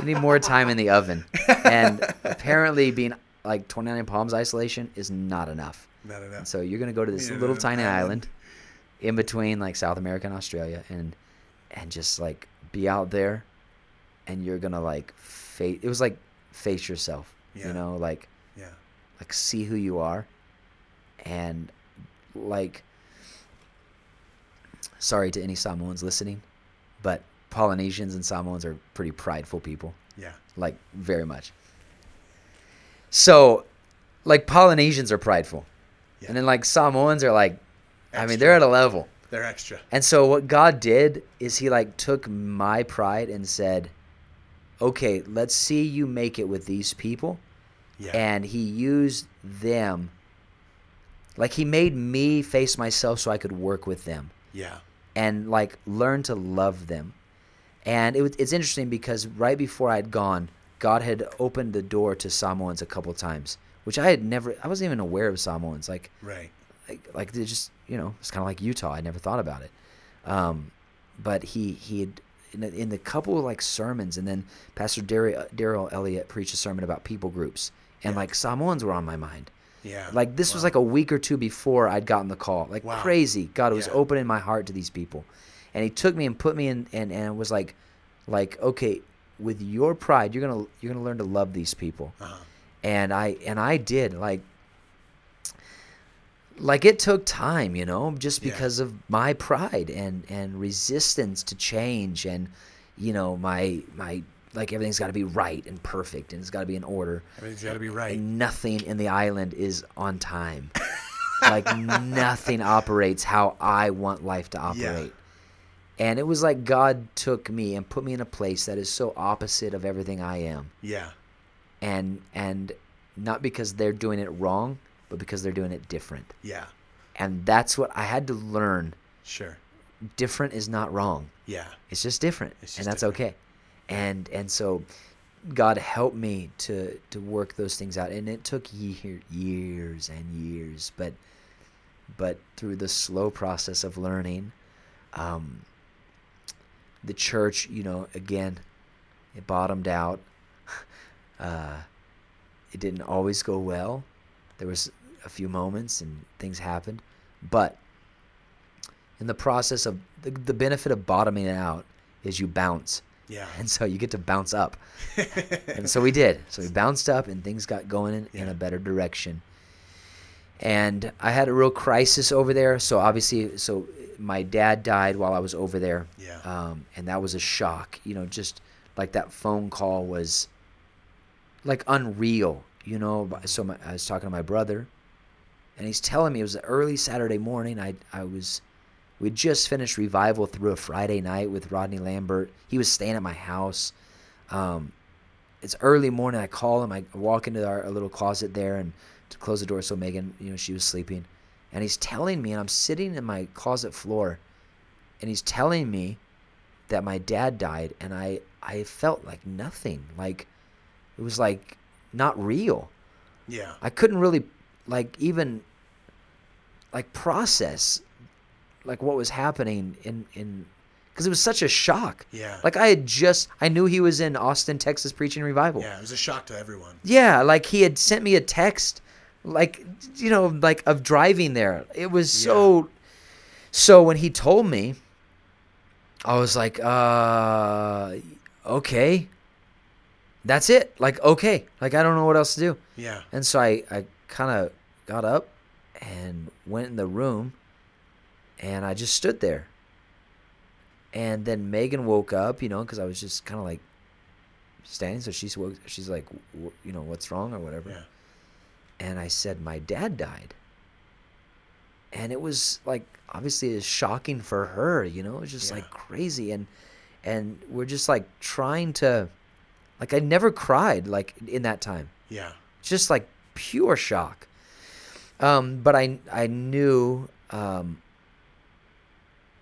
you need more time in the oven." And apparently, being like 29 Palms isolation is not enough. Not enough. So you're gonna go to this Yeah, little tiny island. island. in between like South America and Australia, and and just like be out there, and you're gonna like face. It was like face yourself. Yeah. You know, like yeah. like see who you are, and like. Sorry to any Samoans listening, Polynesians and Samoans are pretty prideful people Yeah. like very much. So, like Polynesians are prideful, Yeah. and then like Samoans are like, I mean, they're at a level. They're extra. And so what God did is he like took my pride and said, "Okay, let's see you make it with these people." Yeah. And he used them like he made me face myself so I could work with them yeah. and like learn to love them. And it, was- it's interesting because right before I'd gone, God had opened the door to Samoans a couple times, which I had never I wasn't even aware of Samoans like Right. like, like they just you know it's kind of like Utah. I never thought about it, um, but he he had in the, in the couple of like sermons, and then Pastor Daryl Daryl Elliott preached a sermon about people groups, and Yeah. like Samoans were on my mind. Yeah. Like this was like a week or two before I'd gotten the call. Like Wow. crazy. God was Yeah. opening my heart to these people, and He took me and put me in, and and it was like, like okay, with your pride, you're gonna you're gonna learn to love these people Uh-huh. and I and I did like like it took time, you know, just Yeah. because of my pride and and resistance to change and you know my my like everything's got to be right and perfect and it's got to be in order. Everything's got to be right. And nothing in the island is on time. like nothing operates how I want life to operate. And it was like God took me and put me in a place that is so opposite of everything I am Yeah. and and not because they're doing it wrong, but because they're doing it different. Yeah. And that's what I had to learn. Sure. Different is not wrong. Yeah. It's just different, It's and that's different. okay. And and so God helped me to to work those things out, and it took year, years and years, but but through the slow process of learning, um, the church, you know, again, it bottomed out. Uh, it didn't always go well. There was a few moments and things happened, but in the process of the, the benefit of bottoming out is you bounce, Yeah. and so you get to bounce up. and so we did. So we bounced up, and things got going in, in a better direction. And I had a real crisis over there. So obviously, so my dad died while I was over there. Yeah. Um, and that was a shock. You know, just like that phone call was like unreal. You know, so my, I was talking to my brother, and he's telling me it was an early Saturday morning. I I was we just finished revival through a Friday night with Rodney Lambert. He was staying at my house. Um, it's early morning. I call him. I walk into our, our little closet there and to close the door so Megan, you know, she was sleeping. And he's telling me, and I'm sitting in my closet floor, and he's telling me that my dad died, and I I felt like nothing. Like it was like not real. yeah. I couldn't really like even like process like what was happening in in because it was such a shock. Yeah. Like I had just I knew he was in Austin, Texas preaching revival. Yeah. It was a shock to everyone. Yeah, like he had sent me a text like you know like of driving there. It was so so when he told me I was like uh okay. That's it. Like okay. Like I don't know what else to do. Yeah. And so I, I kind of got up and went in the room and I just stood there. And then Megan woke up, you know, because I was just kind of like standing. So she's woke, she's like, "Wh- you know, what's wrong or whatever. Yeah. And I said, my dad died. And it was like obviously it's shocking for her, you know, it was just Yeah. like crazy. And and we're just like trying to, like I never cried like in that time Yeah. just like pure shock. Um, but I I knew um,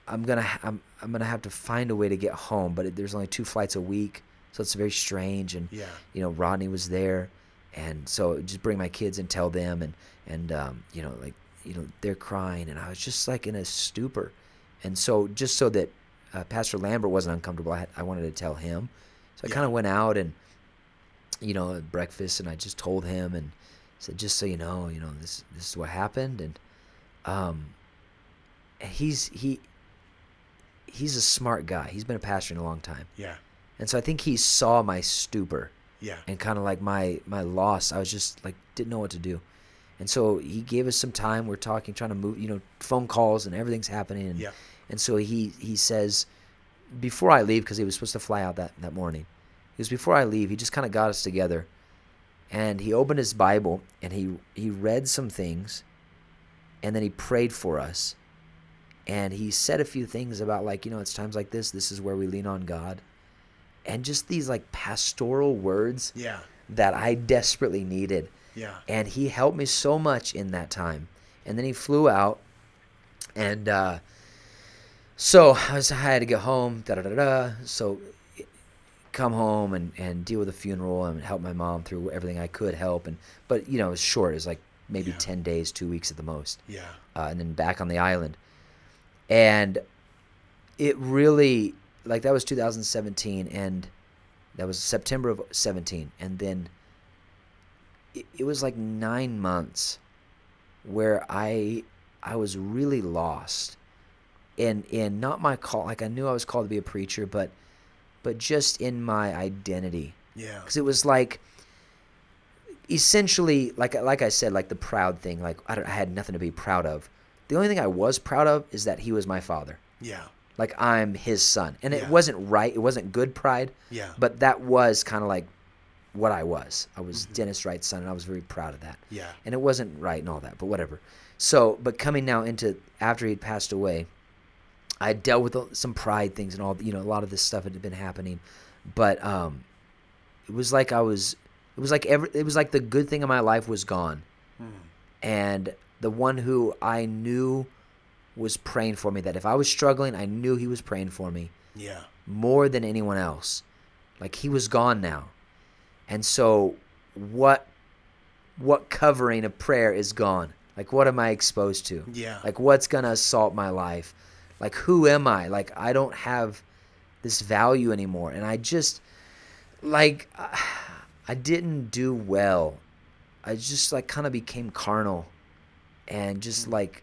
I'm gonna I'm I'm gonna have to find a way to get home. But it, there's only two flights a week, so it's very strange. And Yeah. you know Rodney was there, and so just bring my kids and tell them, and and um, you know like you know they're crying, and I was just like in a stupor. And so just so that uh, Pastor Lambert wasn't uncomfortable, I, had, I wanted to tell him. So I Yeah. kind of went out and you know, at breakfast, and I just told him and said, just so you know, you know, this this is what happened, and um, he's he he's a smart guy. He's been a pastor in a long time, Yeah. and so I think he saw my stupor Yeah. and kind of like my my loss. I was just like didn't know what to do, and so he gave us some time. We're talking, trying to move, you know, phone calls and everything's happening, and Yeah. and so he he says before I leave because he was supposed to fly out that that morning. He was before I leave. He just kind of got us together, and he opened his Bible and he he read some things, and then he prayed for us, and he said a few things about like you know it's times like this this is where we lean on god and just these like pastoral words Yeah. that i desperately needed Yeah. and he helped me so much in that time and then he flew out and uh, so I, was, I had to get home da da da da so come home and, and deal with the funeral and help my mom through everything i could help and but you know it was short it was like maybe Yeah. 10 days two weeks at the most Yeah. uh, and then back on the island. And it really, like, that was 2017, and that was September of 17. And then it, it was like nine months where I I was really lost in in not my call like I knew I was called to be a preacher but but just in my identity Yeah. because it was like essentially like like I said like the proud thing like I, don't, I had nothing to be proud of the only thing I was proud of is that he was my father Yeah. Like I'm his son and Yeah. it wasn't right it wasn't good pride Yeah. but that was kind of like what I was I was Dennis Wright's son and I was very proud of that Yeah. and it wasn't right and all that, but whatever. So, but coming now into after he'd passed away, I dealt with some pride things and all. You know, a lot of this stuff had been happening, but um, it was like I was. It was like every. It was like the good thing in my life was gone, and the one who I knew was praying for me. That if I was struggling, I knew he was praying for me Yeah. more than anyone else. Like he was gone now. And so what what covering of prayer is gone? Like what am I exposed to? Yeah. Like what's going to assault my life? Like who am I? Like I don't have this value anymore and I just like I didn't do well. I just like kind of became carnal and just like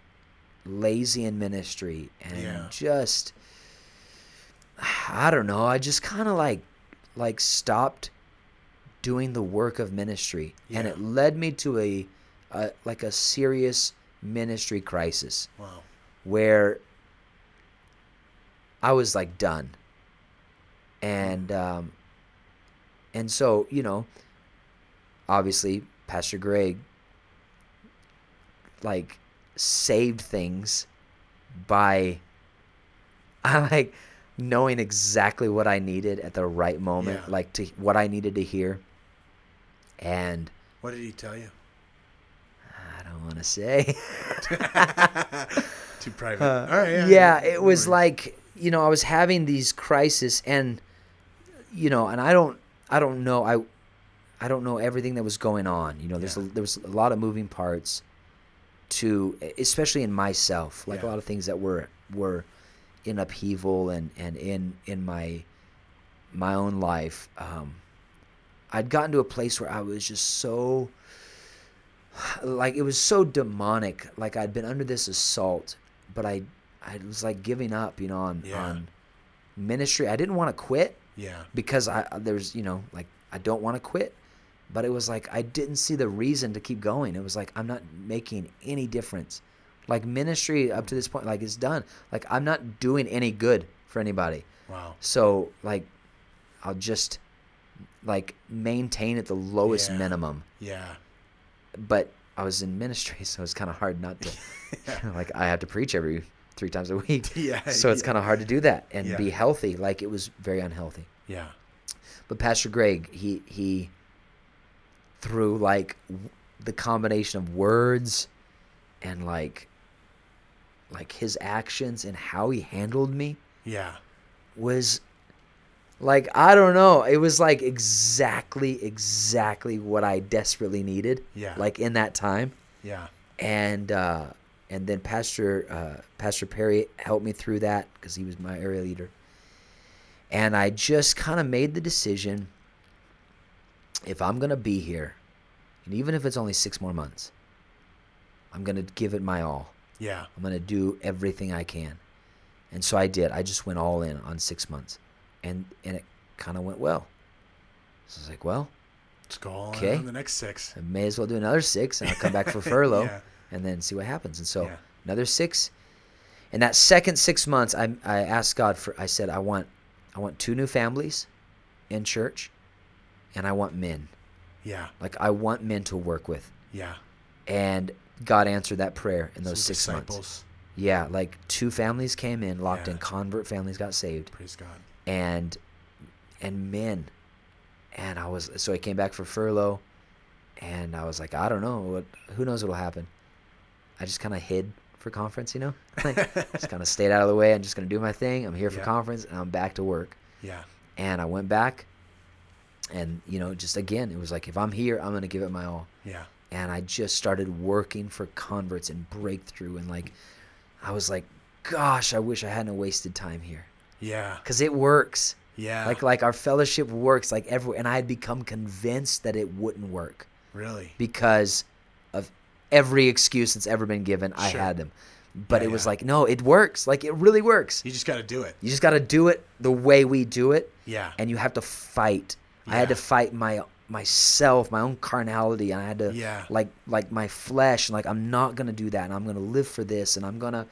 lazy in ministry and Yeah. just I don't know. I just kind of like like stopped doing the work of ministry and it led me to a, a like a serious ministry crisis Wow. where I was like done. And um and so, you know, obviously Pastor Greg like saved things by I like knowing exactly what I needed at the right moment, Yeah. like to what I needed to hear. And What did he tell you? I don't want to say. Too private. Uh, All right. Yeah. yeah, it was worries. like you know I was having these crises, and you know, and I don't, I don't know, I, I don't know everything that was going on. You know, there's a, there was a lot of moving parts, to especially in myself, like a lot of things that were were in upheaval and and in in my my own life. Um, I'd gotten to a place where I was just so like it was so demonic like i'd been under this assault but i i was like giving up you know on Yeah. on ministry i didn't want to quit Yeah. because i there's you know like i don't want to quit but it was like i didn't see the reason to keep going it was like i'm not making any difference like ministry up to this point like it's done like i'm not doing any good for anybody Wow. so like i'll just like maintain at the lowest Yeah. minimum Yeah. but I was in ministry, so it's kind of hard not to. like I have to preach every three times a week, Yeah. so it's yeah. kind of hard to do that and Yeah. be healthy. Like it was very unhealthy. Yeah. But Pastor Greg, he he through like w- the combination of words and like like his actions and how he handled me Yeah. was like I don't know. It was like exactly exactly what I desperately needed. Yeah. Like in that time. Yeah. and uh, and then Pastor uh, Pastor Perry helped me through that because he was my area leader. And I just kind of made the decision: if I'm gonna be here, and even if it's only six more months, I'm gonna give it my all. Yeah. I'm gonna do everything I can. And so I did. I just went all in on six months, and and it kind of went well. So I was like, well, Let's go on Okay. the next six. I may as well do another six, and I'll come back for furlough, Yeah. and then see what happens. And so Yeah. another six. In that second six months, I I asked God for. I said, I want, I want two new families, in church, and I want men. Yeah. Like I want men to work with, Yeah. and God answered that prayer in those Some six months. disciples. Yeah, like two families came in, locked Yeah. in, convert families got saved, Praise God. and and men, and I was so I came back for furlough, and I was like, I don't know what, who knows what'll happen. I just kind of hid for conference, you know, like, just kind of stayed out of the way. I'm just gonna do my thing. I'm here for Yeah. conference, and I'm back to work. Yeah. And I went back, and you know, just again, it was like if I'm here, I'm gonna give it my all Yeah. and I just started working for converts and breakthrough and like I was like gosh I wish I hadn't wasted time here Yeah. cuz it works Yeah. like like our fellowship works like every and I had become convinced that it wouldn't work really. because of every excuse that's ever been given I had them but Yeah, it was yeah. like no it works like it really works You just got to do it. you just got to do it the way we do it Yeah. and you have to fight. I had to fight my myself, my own carnality, and I had to Yeah. like like my flesh, and like I'm not gonna do that, and I'm gonna live for this, and I'm gonna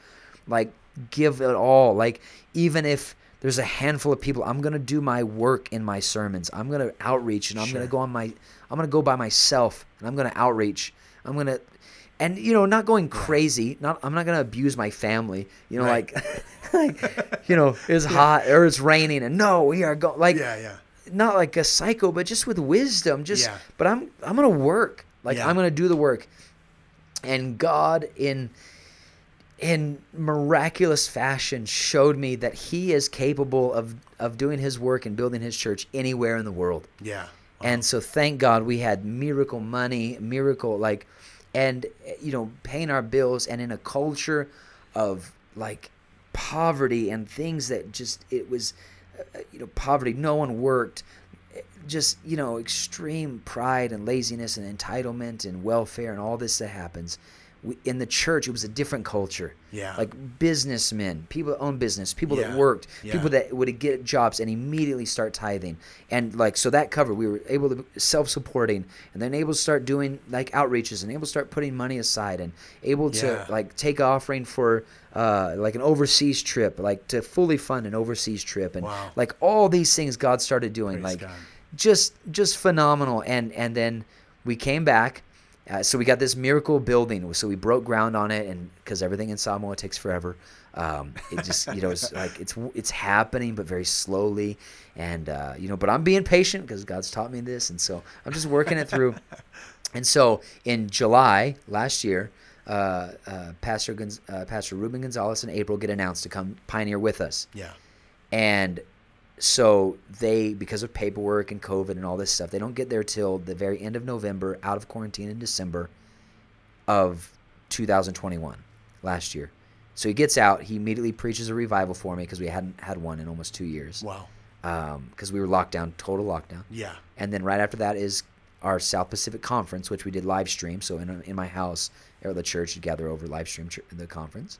like give it all. Like even if there's a handful of people, I'm gonna do my work in my sermons. I'm gonna outreach, and I'm gonna go on my I'm gonna go by myself, and I'm gonna outreach. I'm gonna. And you know, not going crazy. Not I'm not gonna abuse my family. You know, Right. like, like, you know, it's hot or it's raining, and no, we are going. Like, Yeah. Yeah. Not like a psycho, but just with wisdom. Just, Yeah. but I'm I'm gonna work. Like Yeah. I'm gonna do the work, and God in in miraculous fashion showed me that He is capable of of doing His work and building His church anywhere in the world. Yeah. And so thank God we had miracle money, miracle like and you know, paying our bills and in a culture of like poverty and things that just it was Uh, you know, poverty, no one worked. Just, you know, extreme pride and laziness and entitlement and welfare and all this that happens. We, in the church, it was a different culture. Yeah. Like businessmen, people that own business, people Yeah. that worked, Yeah. people that would get jobs and immediately start tithing. And like so that covered, we were able to self-supporting and then able to start doing like outreaches and able to start putting money aside and able to Yeah. like take offering for uh, like an overseas trip, like to fully fund an overseas trip and Wow. like all these things God started doing Praise like God. just just phenomenal and and then we came back uh, so we got this miracle building. So we broke ground on it and because everything in samoa takes forever um, it just you know it's like it's it's happening but very slowly. And uh, you know but i'm being patient because god's taught me this and so i'm just working it through. And so in july last year uh, uh, pastor Gonz- uh, pastor ruben gonzalez and april get announced to come pioneer with us. Yeah. and so they because of paperwork and covid and all this stuff they don't get there till the very end of november out of quarantine in december of 2021 last year so he gets out he immediately preaches a revival for me because we hadn't had one in almost two years Wow. Um, because we were locked down total lockdown Yeah. and then right after that is our South Pacific Conference, which we did live stream. So in, in my house or the church, you'd gather over live stream ch- the conference.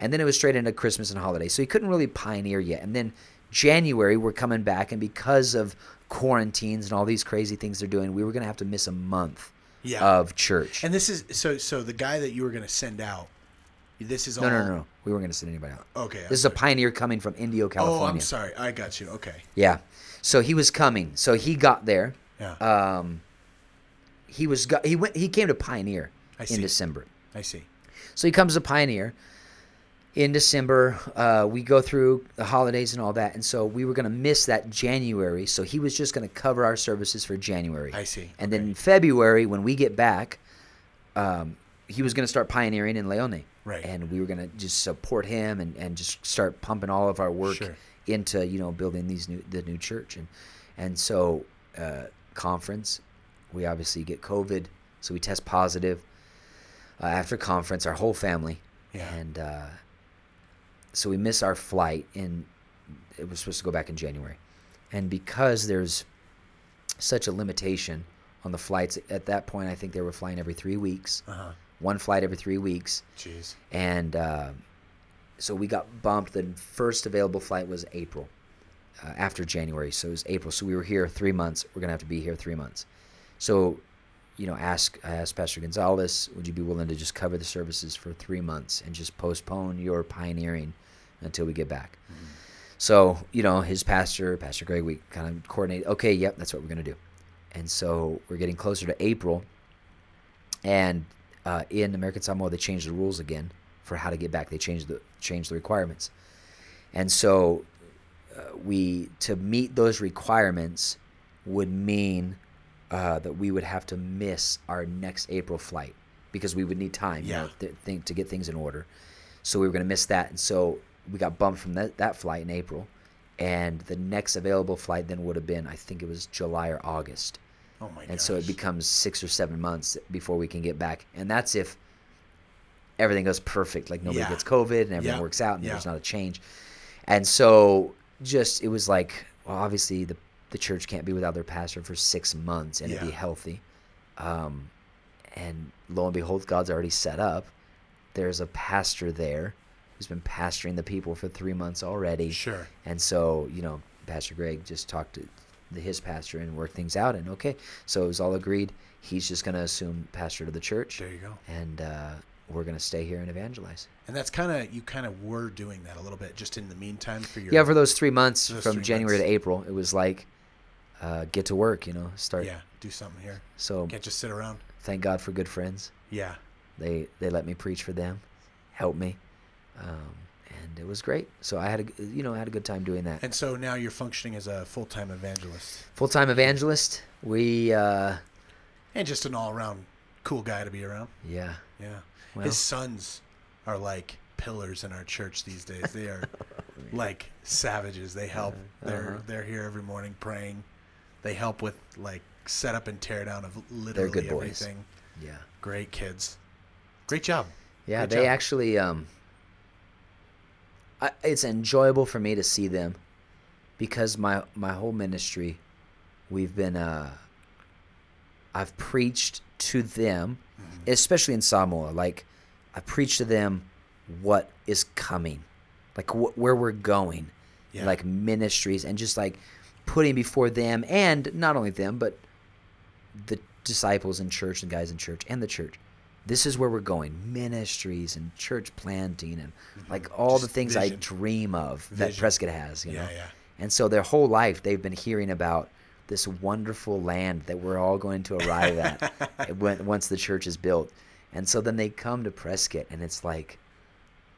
And then it was straight into Christmas and holiday So he couldn't really pioneer yet. And then January, we're coming back. And because of quarantines and all these crazy things they're doing, we were going to have to miss a month Yeah. of church. And this is so. So the guy that you were going to send out. This is no, all. no, no, no. We weren't going to send anybody out. Okay. I'm This is a pioneer coming from Indio, California. Oh. I'm sorry. I got you. Okay. Yeah. So he was coming. So he got there. Yeah. Um, he was go- he went he came to Pioneer I in see. December. I see. So he comes to Pioneer in December. Uh, we go through the holidays and all that, and so we were going to miss that January. So he was just going to cover our services for January. I see. And then in February, when we get back, um, he was going to start pioneering in Leone. Right. And we were going to just support him and, and just start pumping all of our work Sure. into you know building these new the new church and and so uh, conference we obviously get COVID, so we test positive uh, after conference, our whole family, Yeah. and uh, so we miss our flight. In it was supposed to go back in January, and because there's such a limitation on the flights at that point, I think they were flying every three weeks, Uh huh. one flight every three weeks, Jeez. and uh, so we got bumped. The first available flight was April, uh, after January, so it was April. So we were here three months. We're gonna have to be here three months. So, you know, ask I asked Pastor Gonzalez, would you be willing to just cover the services for three months and just postpone your pioneering until we get back? So, you know, his pastor, Pastor Greg, we kind of coordinated. Okay, yep, that's what we're gonna do. And so we're getting closer to April, and uh, in American Samoa they changed the rules again for how to get back. They changed the changed the requirements, and so uh, we to meet those requirements would mean uh, that we would have to miss our next April flight because we would need time, you Yeah. know, th- think, to get things in order. So we were going to miss that, and so we got bumped from that, that flight in April, and the next available flight then would have been, I think it was July or August, Oh my god. and so it becomes six or seven months before we can get back, and that's if everything goes perfect, like nobody Yeah. gets COVID and everything Yeah. works out, and Yeah. there's not a change, and so just it was like, well, obviously the the church can't be without their pastor for six months and be healthy. Um, and lo and behold, God's already set up. There's a pastor there who's been pastoring the people for three months already. Sure. And so, you know, Pastor Greg just talked to the, his pastor and worked things out. And okay, so it was all agreed. He's just going to assume pastor to the church. There you go. And uh, we're going to stay here and evangelize. And that's kind of you kind of were doing that a little bit just in the meantime for your Yeah, for those three months Those from three January months. to April, it was like uh, get to work, you know, start. yeah do something here. So Can't just sit around. thank God for good friends. Yeah. They they let me preach for them, help me, um, and it was great. So I had a you know I had a good time doing that. And so now you're functioning as a full time evangelist Full time evangelist. We uh, and just an all around cool guy to be around. yeah Yeah. Well. His sons are like pillars in our church these days. They are like savages. They help. They're Uh-huh. they're here every morning praying. They help with like setup and tear down of literally good boys. yeah Great kids. Great job. yeah. Good they job. actually um, I, it's enjoyable for me to see them because my my whole ministry, we've been uh, I've preached to them, Mm-hmm. especially in Samoa. Like I preach to them what is coming, like wh- where we're going, Yeah. like ministries, and just like putting before them and not only them but the disciples in church and guys in church and the church. This is where we're going. Ministries and church planting and like all the Mm-hmm. Things vision. I dream of that Vision. Prescott has. You Yeah, know? yeah. And so their whole life they've been hearing about this wonderful land that we're all going to arrive at when, once the church is built. And so then they come to Prescott and it's like,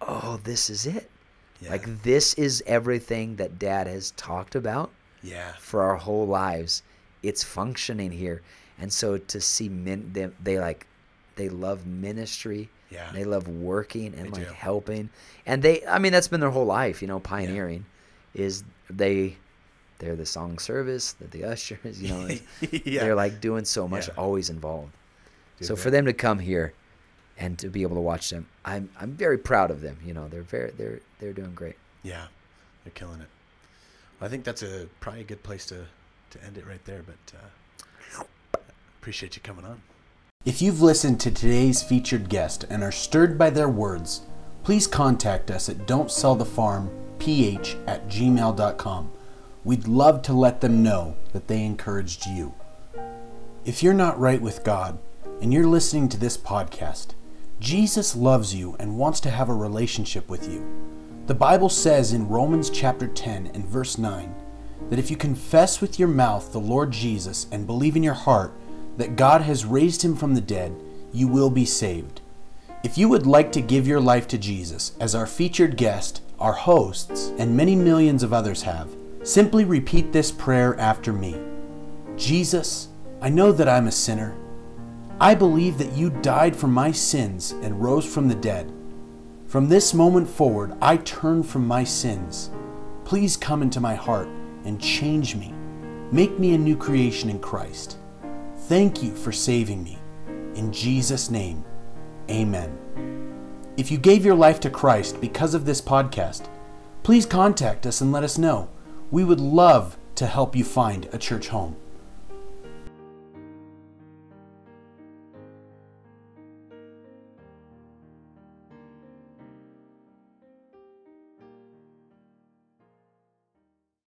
oh, this is it. Yeah. Like this is everything that dad has talked about yeah. for our whole lives. It's functioning here. And so to see men, they, they like, they love ministry. Yeah. They love working and They like do. helping. And they, I mean, that's been their whole life, you know, pioneering is they, they're the song service, they're the ushers, you know, yeah. they're like doing so much, Yeah. always involved. Dude, so that- for them to come here and to be able to watch them, I'm, I'm very proud of them. You know, they're very, they're, they're doing great. Yeah, they're killing it. I think that's a probably a good place to to end it right there. But uh, appreciate you coming on. If you've listened to today's featured guest and are stirred by their words, please contact us at don't sell the farm ph at gmail.com. We'd love to let them know that they encouraged you. If you're not right with God and you're listening to this podcast, Jesus loves you and wants to have a relationship with you. The Bible says in Romans chapter 10 and verse 9 that if you confess with your mouth the Lord Jesus and believe in your heart that God has raised him from the dead, you will be saved. If you would like to give your life to Jesus, as our featured guest, our hosts, and many millions of others have, simply repeat this prayer after me Jesus, I know that I'm a sinner. I believe that you died for my sins and rose from the dead. From this moment forward, I turn from my sins. Please come into my heart and change me. Make me a new creation in Christ. Thank you for saving me. In Jesus' name, amen. If you gave your life to Christ because of this podcast, please contact us and let us know. We would love to help you find a church home.